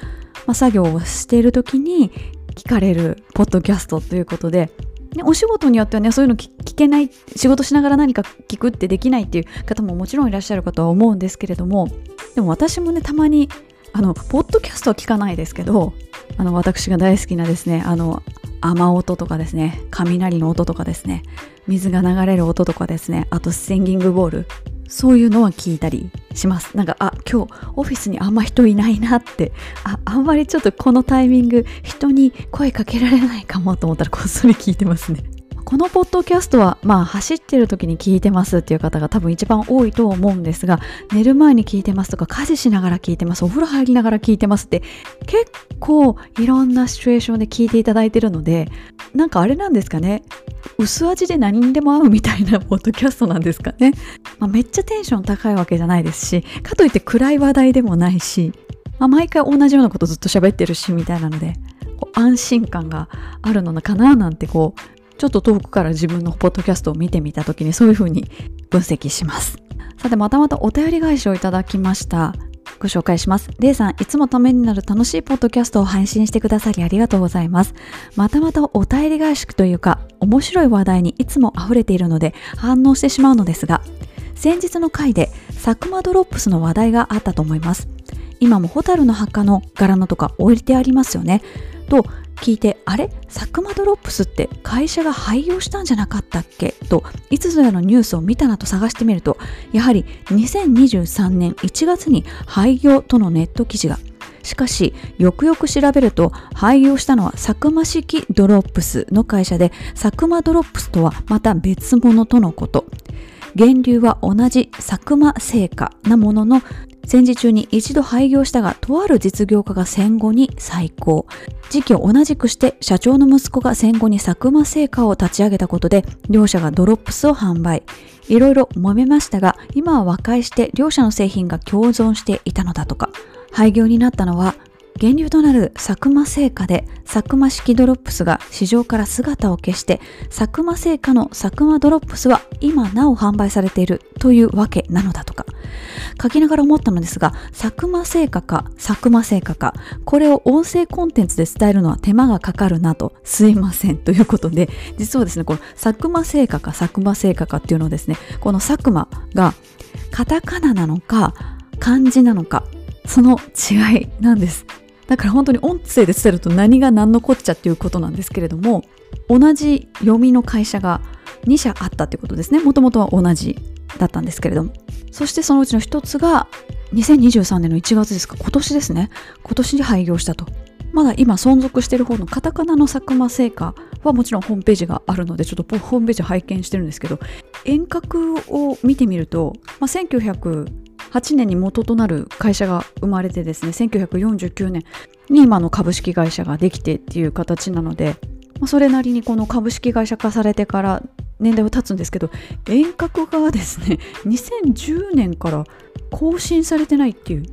あ、作業をしている時に聞かれるポッドキャストということでね、お仕事によってはねそういうの聞けない仕事しながら何か聞くってできないっていう方ももちろんいらっしゃるかとは思うんですけれどもでも私もねたまにあのポッドキャストは聞かないですけどあの私が大好きなですねあの雨音とかですね雷の音とかですね水が流れる音とかですねあとスインギングボールそういうのは聞いたりします。なんかあ今日オフィスにあんま人いないなってああんまりちょっとこのタイミング人に声かけられないかもと思ったらこっそり聞いてますね。このポッドキャストはまあ走ってる時に聞いてますっていう方が多分一番多いと思うんですが寝る前に聞いてますとか家事しながら聞いてますお風呂入りながら聞いてますって結構いろんなシチュエーションで聞いていただいてるのでなんかあれなんですかね。薄味で何にでも合うみたいなポッドキャストなんですかね、まあ、めっちゃテンション高いわけじゃないですしかといって暗い話題でもないし、まあ、毎回同じようなことずっと喋ってるしみたいなので安心感があるのかななんてこうちょっと遠くから自分のポッドキャストを見てみた時にそういう風に分析します。さてまたまたお便り返しをいただきました。ご紹介します。レイさん、いつもためになる楽しいポッドキャストを配信してくださりありがとうございます。またまたお便り返しというか、面白い話題にいつも溢れているので反応してしまうのですが、先日の回でサクマドロップスの話題があったと思います。今も火垂るの墓の柄のとか置いてありますよね。と聞いてあれ？サクマドロップスって会社が廃業したんじゃなかったっけ？といつぞやのニュースを見たなと探してみるとやはり2023年1月に廃業とのネット記事が。しかしよくよく調べると廃業したのはサクマ式ドロップスの会社でサクマドロップスとはまた別物とのこと。源流は同じ佐久間製菓なものの戦時中に一度廃業したが、とある実業家が戦後に再興。時期を同じくして社長の息子が戦後に佐久間製菓を立ち上げたことで、両社がドロップスを販売。いろいろ揉めましたが、今は和解して両社の製品が共存していたのだとか。廃業になったのは源流となる佐久間製菓で佐久間式ドロップスが市場から姿を消して佐久間製菓の佐久間ドロップスは今なお販売されているというわけなのだとか書きながら思ったのですが佐久間製菓か佐久間製菓かこれを音声コンテンツで伝えるのは手間がかかるなとすいませんということで実はですねこの佐久間製菓か佐久間製菓かっていうのをですねこの佐久間がカタカナなのか漢字なのかその違いなんです。だから本当に音声で伝えると何が何のこっちゃっていうことなんですけれども同じ読みの会社が2社あったってことですね。もともとは同じだったんですけれども。そしてそのうちの一つが2023年の1月ですか。今年ですね。今年に廃業したと。まだ今存続している方のカタカナの佐久間製菓はもちろんホームページがあるのでちょっとホームページ拝見してるんですけど遠隔を見てみると、まあ、1908年に元となる会社が生まれてですね1949年に今の株式会社ができてっていう形なので、まあ、それなりにこの株式会社化されてから年代は経つんですけど遠隔がですね <laughs> 2010年から更新されてないっていう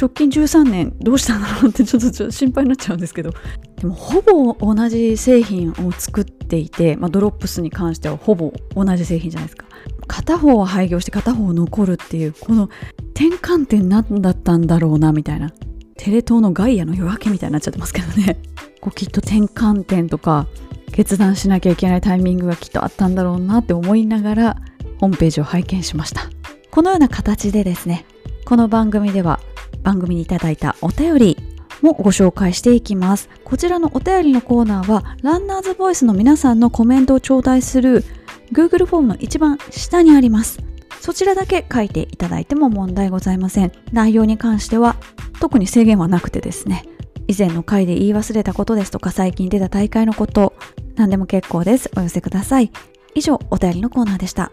直近13年どうしたんだろうってちょっと心配になっちゃうんですけどでもほぼ同じ製品を作っていて、まあ、ドロップスに関してはほぼ同じ製品じゃないですか。片方は廃業して片方残るっていうこの転換点何だったんだろうなみたいな。テレ東のガイアの夜明けみたいになっちゃってますけどね。こうきっと転換点とか決断しなきゃいけないタイミングがきっとあったんだろうなって思いながらホームページを拝見しましたこのような形でですねこの番組では番組にいただいたお便りもご紹介していきます。こちらのお便りのコーナーは、ランナーズボイスの皆さんのコメントを頂戴する Google フォームの一番下にあります。そちらだけ書いていただいても問題ございません。内容に関しては特に制限はなくてですね、以前の回で言い忘れたことですとか最近出た大会のこと、何でも結構です。お寄せください。以上、お便りのコーナーでした。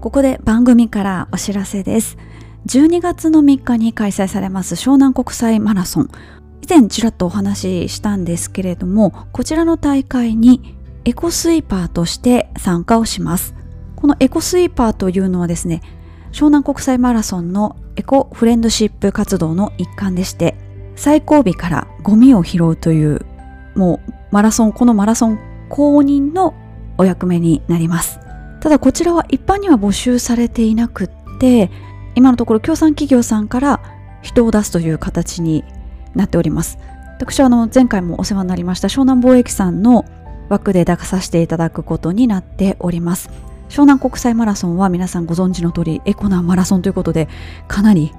ここで番組からお知らせです。12月の3日に開催されます湘南国際マラソン。以前ちらっとお話ししたんですけれども、こちらの大会にエコスイーパーとして参加をします。このエコスイーパーというのはですね、湘南国際マラソンのエコフレンドシップ活動の一環でして、最後尾からゴミを拾うという、もうマラソン、このマラソン公認のお役目になります。ただこちらは一般には募集されていなくって今のところ協賛企業さんから人を出すという形になっております私はあの前回もお世話になりました湘南貿易さんの枠で出させていただくことになっております湘南国際マラソンは皆さんご存知の通りエコなマラソンということでかなり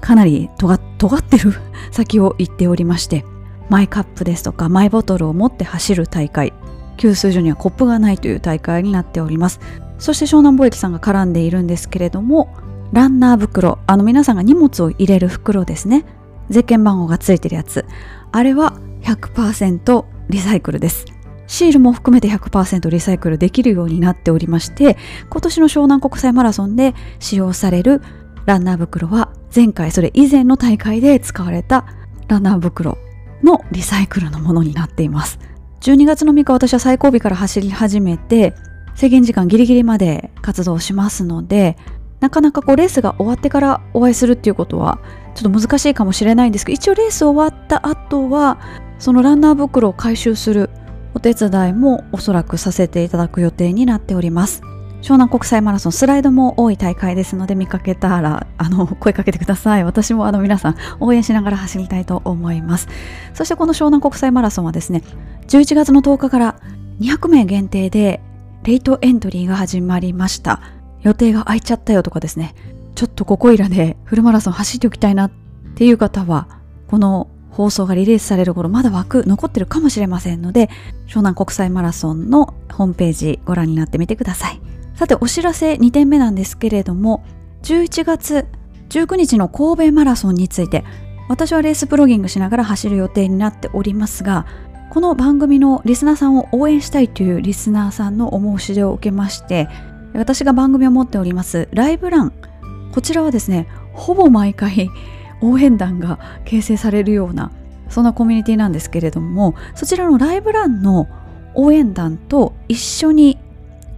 かなり尖ってる <laughs> 先を行っておりましてマイカップですとかマイボトルを持って走る大会給水所にはコップがないという大会になっております。そして湘南貿易さんが絡んでいるんですけれどもランナー袋あの皆さんが荷物を入れる袋ですね。ゼッケン番号がついてるやつ。あれは100%リサイクルです。シールも含めて100%リサイクルできるようになっておりまして今年の湘南国際マラソンで使用されるランナー袋は前回それ以前の大会で使われたランナー袋のリサイクルのものになっています。12月の3日私は最後尾から走り始めて制限時間ギリギリまで活動しますのでなかなかこうレースが終わってからお会いするっていうことはちょっと難しいかもしれないんですけど一応レース終わった後はそのランナー袋を回収するお手伝いもおそらくさせていただく予定になっております。湘南国際マラソンスライドも多い大会ですので見かけたらあの声かけてください。私もあの皆さん応援しながら走りたいと思います。そしてこの湘南国際マラソンはですね11月の10日から200名限定でレイトエントリーが始まりました。予定が空いちゃったよとかですね。ちょっとここいらでフルマラソン走っておきたいなっていう方はこの放送がリリースされる頃まだ枠残ってるかもしれませんので湘南国際マラソンのホームページご覧になってみてください。さてお知らせ2点目なんですけれども11月19日の神戸マラソンについて私はレースプロギングしながら走る予定になっておりますがこの番組のリスナーさんを応援したいというリスナーさんのお申し出を受けまして私が番組を持っておりますライブランこちらはですねほぼ毎回応援団が形成されるようなそんなコミュニティなんですけれどもそちらのライブランの応援団と一緒に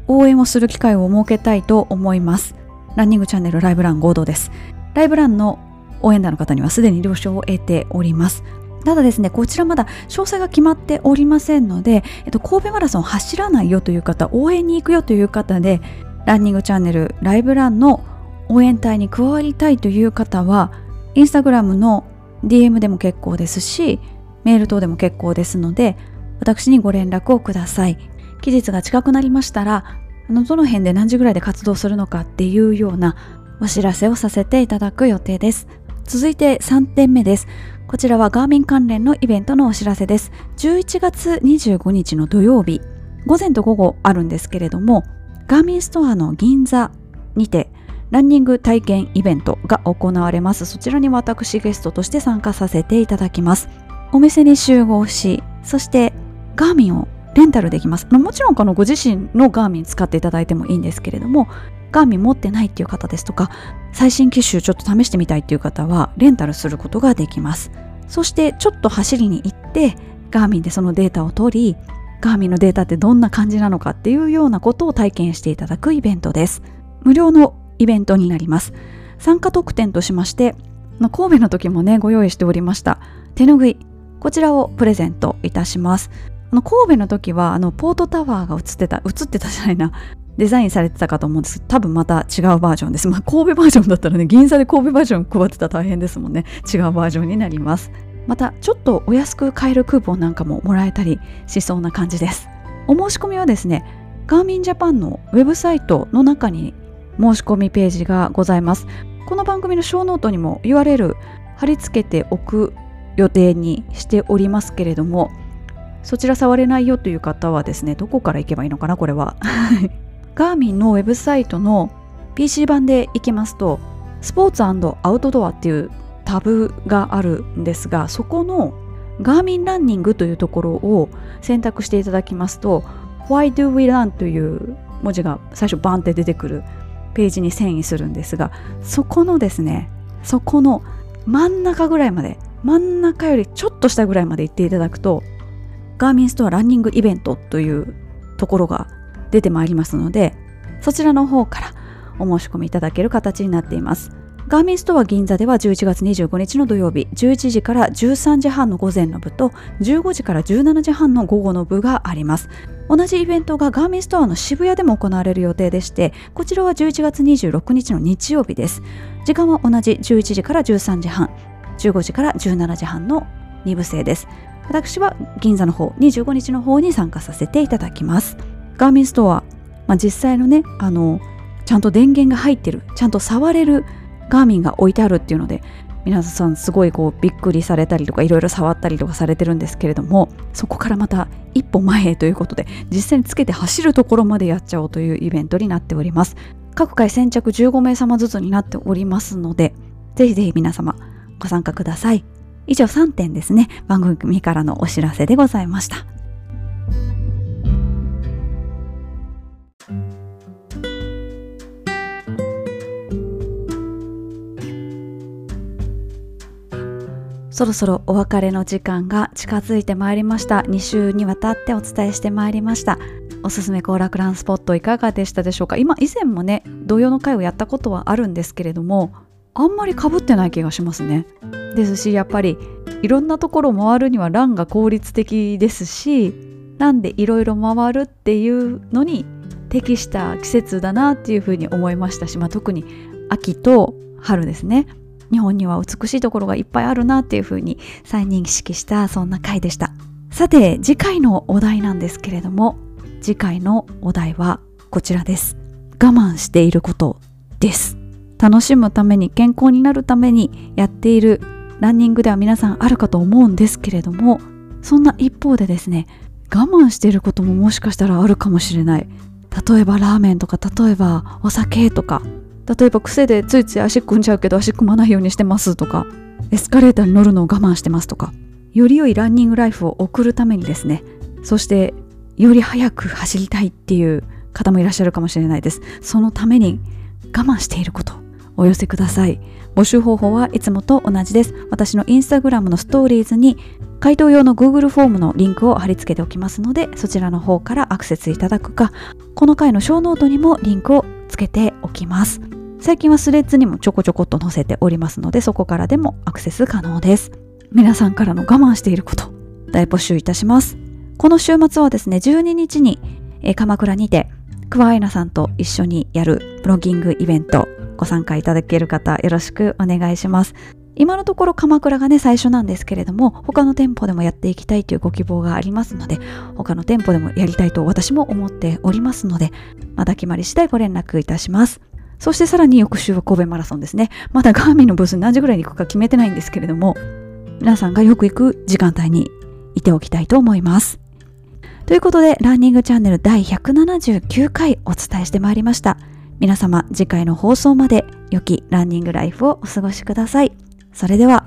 応援をする機会を設けたいと思います。ランニングチャンネルライブラン合同です。ライブランの応援団の方にはすでに了承を得ております。ただですね、こちらまだ詳細が決まっておりませんので、えっと、神戸マラソン走らないよという方、応援に行くよという方で、ランニングチャンネルライブランの応援隊に加わりたいという方は、インスタグラムの DM でも結構ですし、メール等でも結構ですので、私にご連絡をください。期日が近くなりましたら、あのどの辺で何時ぐらいで活動するのかっていうようなお知らせをさせていただく予定です。続いて3点目です。こちらはガーミン関連のイベントのお知らせです。11月25日の土曜日、午前と午後あるんですけれども、ガーミンストアの銀座にてランニング体験イベントが行われます。そちらに私ゲストとして参加させていただきます。お店に集合しそしてガーミンをレンタルできます。もちろんこのご自身のガーミン使っていただいてもいいんですけれどもガーミン持ってないっていう方ですとか最新機種ちょっと試してみたいっていう方はレンタルすることができます。そしてちょっと走りに行ってガーミンでそのデータを取りガーミンのデータってどんな感じなのかっていうようなことを体験していただくイベントです。無料のイベントになります。参加特典としまして神戸の時もねご用意しておりました。手ぬぐいこちらをプレゼントいたします。神戸の時はあのポートタワーが映ってた映ってたじゃないな。デザインされてたかと思うんです。けど多分また違うバージョンです、まあ、神戸バージョンだったらね銀座で神戸バージョン配ってたら大変ですもんね。違うバージョンになります。またちょっとお安く買えるクーポンなんかももらえたりしそうな感じです。お申し込みはですねガーミンジャパンのウェブサイトの中に申し込みページがございます。この番組のショーノートにも URL 貼り付けておく予定にしておりますけれどもそちら触れないよという方はですねどこから行けばいいのかなこれは。<laughs> ガーミンのウェブサイトの PC 版で行きますとスポーツアウトドアっていうタブがあるんですがそこのガーミンランニングというところを選択していただきますと Why do we run という文字が最初バンって出てくるページに遷移するんですがそこのですねそこの真ん中ぐらいまで真ん中よりちょっと下ぐらいまで行っていただくとガーミンストアランニングイベントというところが出てまいりますのでそちらの方からお申し込みいただける形になっています。ガーミンストア銀座では11月25日の土曜日11時から13時半の午前の部と15時から17時半の午後の部があります。同じイベントがガーミンストアの渋谷でも行われる予定でしてこちらは11月26日の日曜日です。時間は同じ11時から13時半15時から17時半の2部制です。私は銀座の方25日の方に参加させていただきます。ガーミンストア、まあ、実際のねあのちゃんと電源が入ってるちゃんと触れるガーミンが置いてあるっていうので皆さんすごいこうびっくりされたりとかいろいろ触ったりとかされてるんですけれどもそこからまた一歩前へということで実際につけて走るところまでやっちゃおうというイベントになっております。各回先着15名様ずつになっておりますのでぜひぜひ皆様ご参加ください。以上3点ですね。番組からのお知らせでございました。そろそろお別れの時間が近づいてまいりました。2週にわたってお伝えしてまいりました。おすすめ行楽ランスポットいかがでしたでしょうか？今以前もね同様の回をやったことはあるんですけれどもあんまりかぶってない気がしますね。ですしやっぱりいろんなところ回るにはランが効率的ですしなんでいろいろ回るっていうのに適した季節だなっていうふうに思いましたし、まあ、特に秋と春ですね。日本には美しいところがいっぱいあるなっていうふうに再認識したそんな回でした。さて次回のお題なんですけれども次回のお題はこちらです。我慢していることです。楽しむために健康になるためにやっているランニングでは皆さんあるかと思うんですけれどもそんな一方でですね我慢していることももしかしたらあるかもしれない。例えばラーメンとか例えばお酒とか例えば癖でついつい足組んじゃうけど足組まないようにしてますとかエスカレーターに乗るのを我慢してますとかより良いランニングライフを送るためにですねそしてより速く走りたいっていう方もいらっしゃるかもしれないです。そのために我慢していることお寄せください。募集方法はいつもと同じです。私のインスタグラムのストーリーズに回答用の Google フォームのリンクを貼り付けておきますのでそちらの方からアクセスいただくかこの回のショーノートにもリンクをつけておきます。最近はスレッズにもちょこちょこっと載せておりますのでそこからでもアクセス可能です。皆さんからの我慢していること大募集いたします。この週末はですね12日に、え鎌倉にてクワアイナさんと一緒にやるプロギングイベントご参加いただける方よろしくお願いします。今のところ鎌倉がね最初なんですけれども他の店舗でもやっていきたいというご希望がありますので他の店舗でもやりたいと私も思っておりますのでまだ決まり次第ご連絡いたします。そしてさらに翌週は神戸マラソンですね。まだガーミンのブース何時ぐらいに行くか決めてないんですけれども、皆さんがよく行く時間帯にいておきたいと思います。ということで、ランニングチャンネル第179回お伝えしてまいりました。皆様次回の放送まで良きランニングライフをお過ごしください。それでは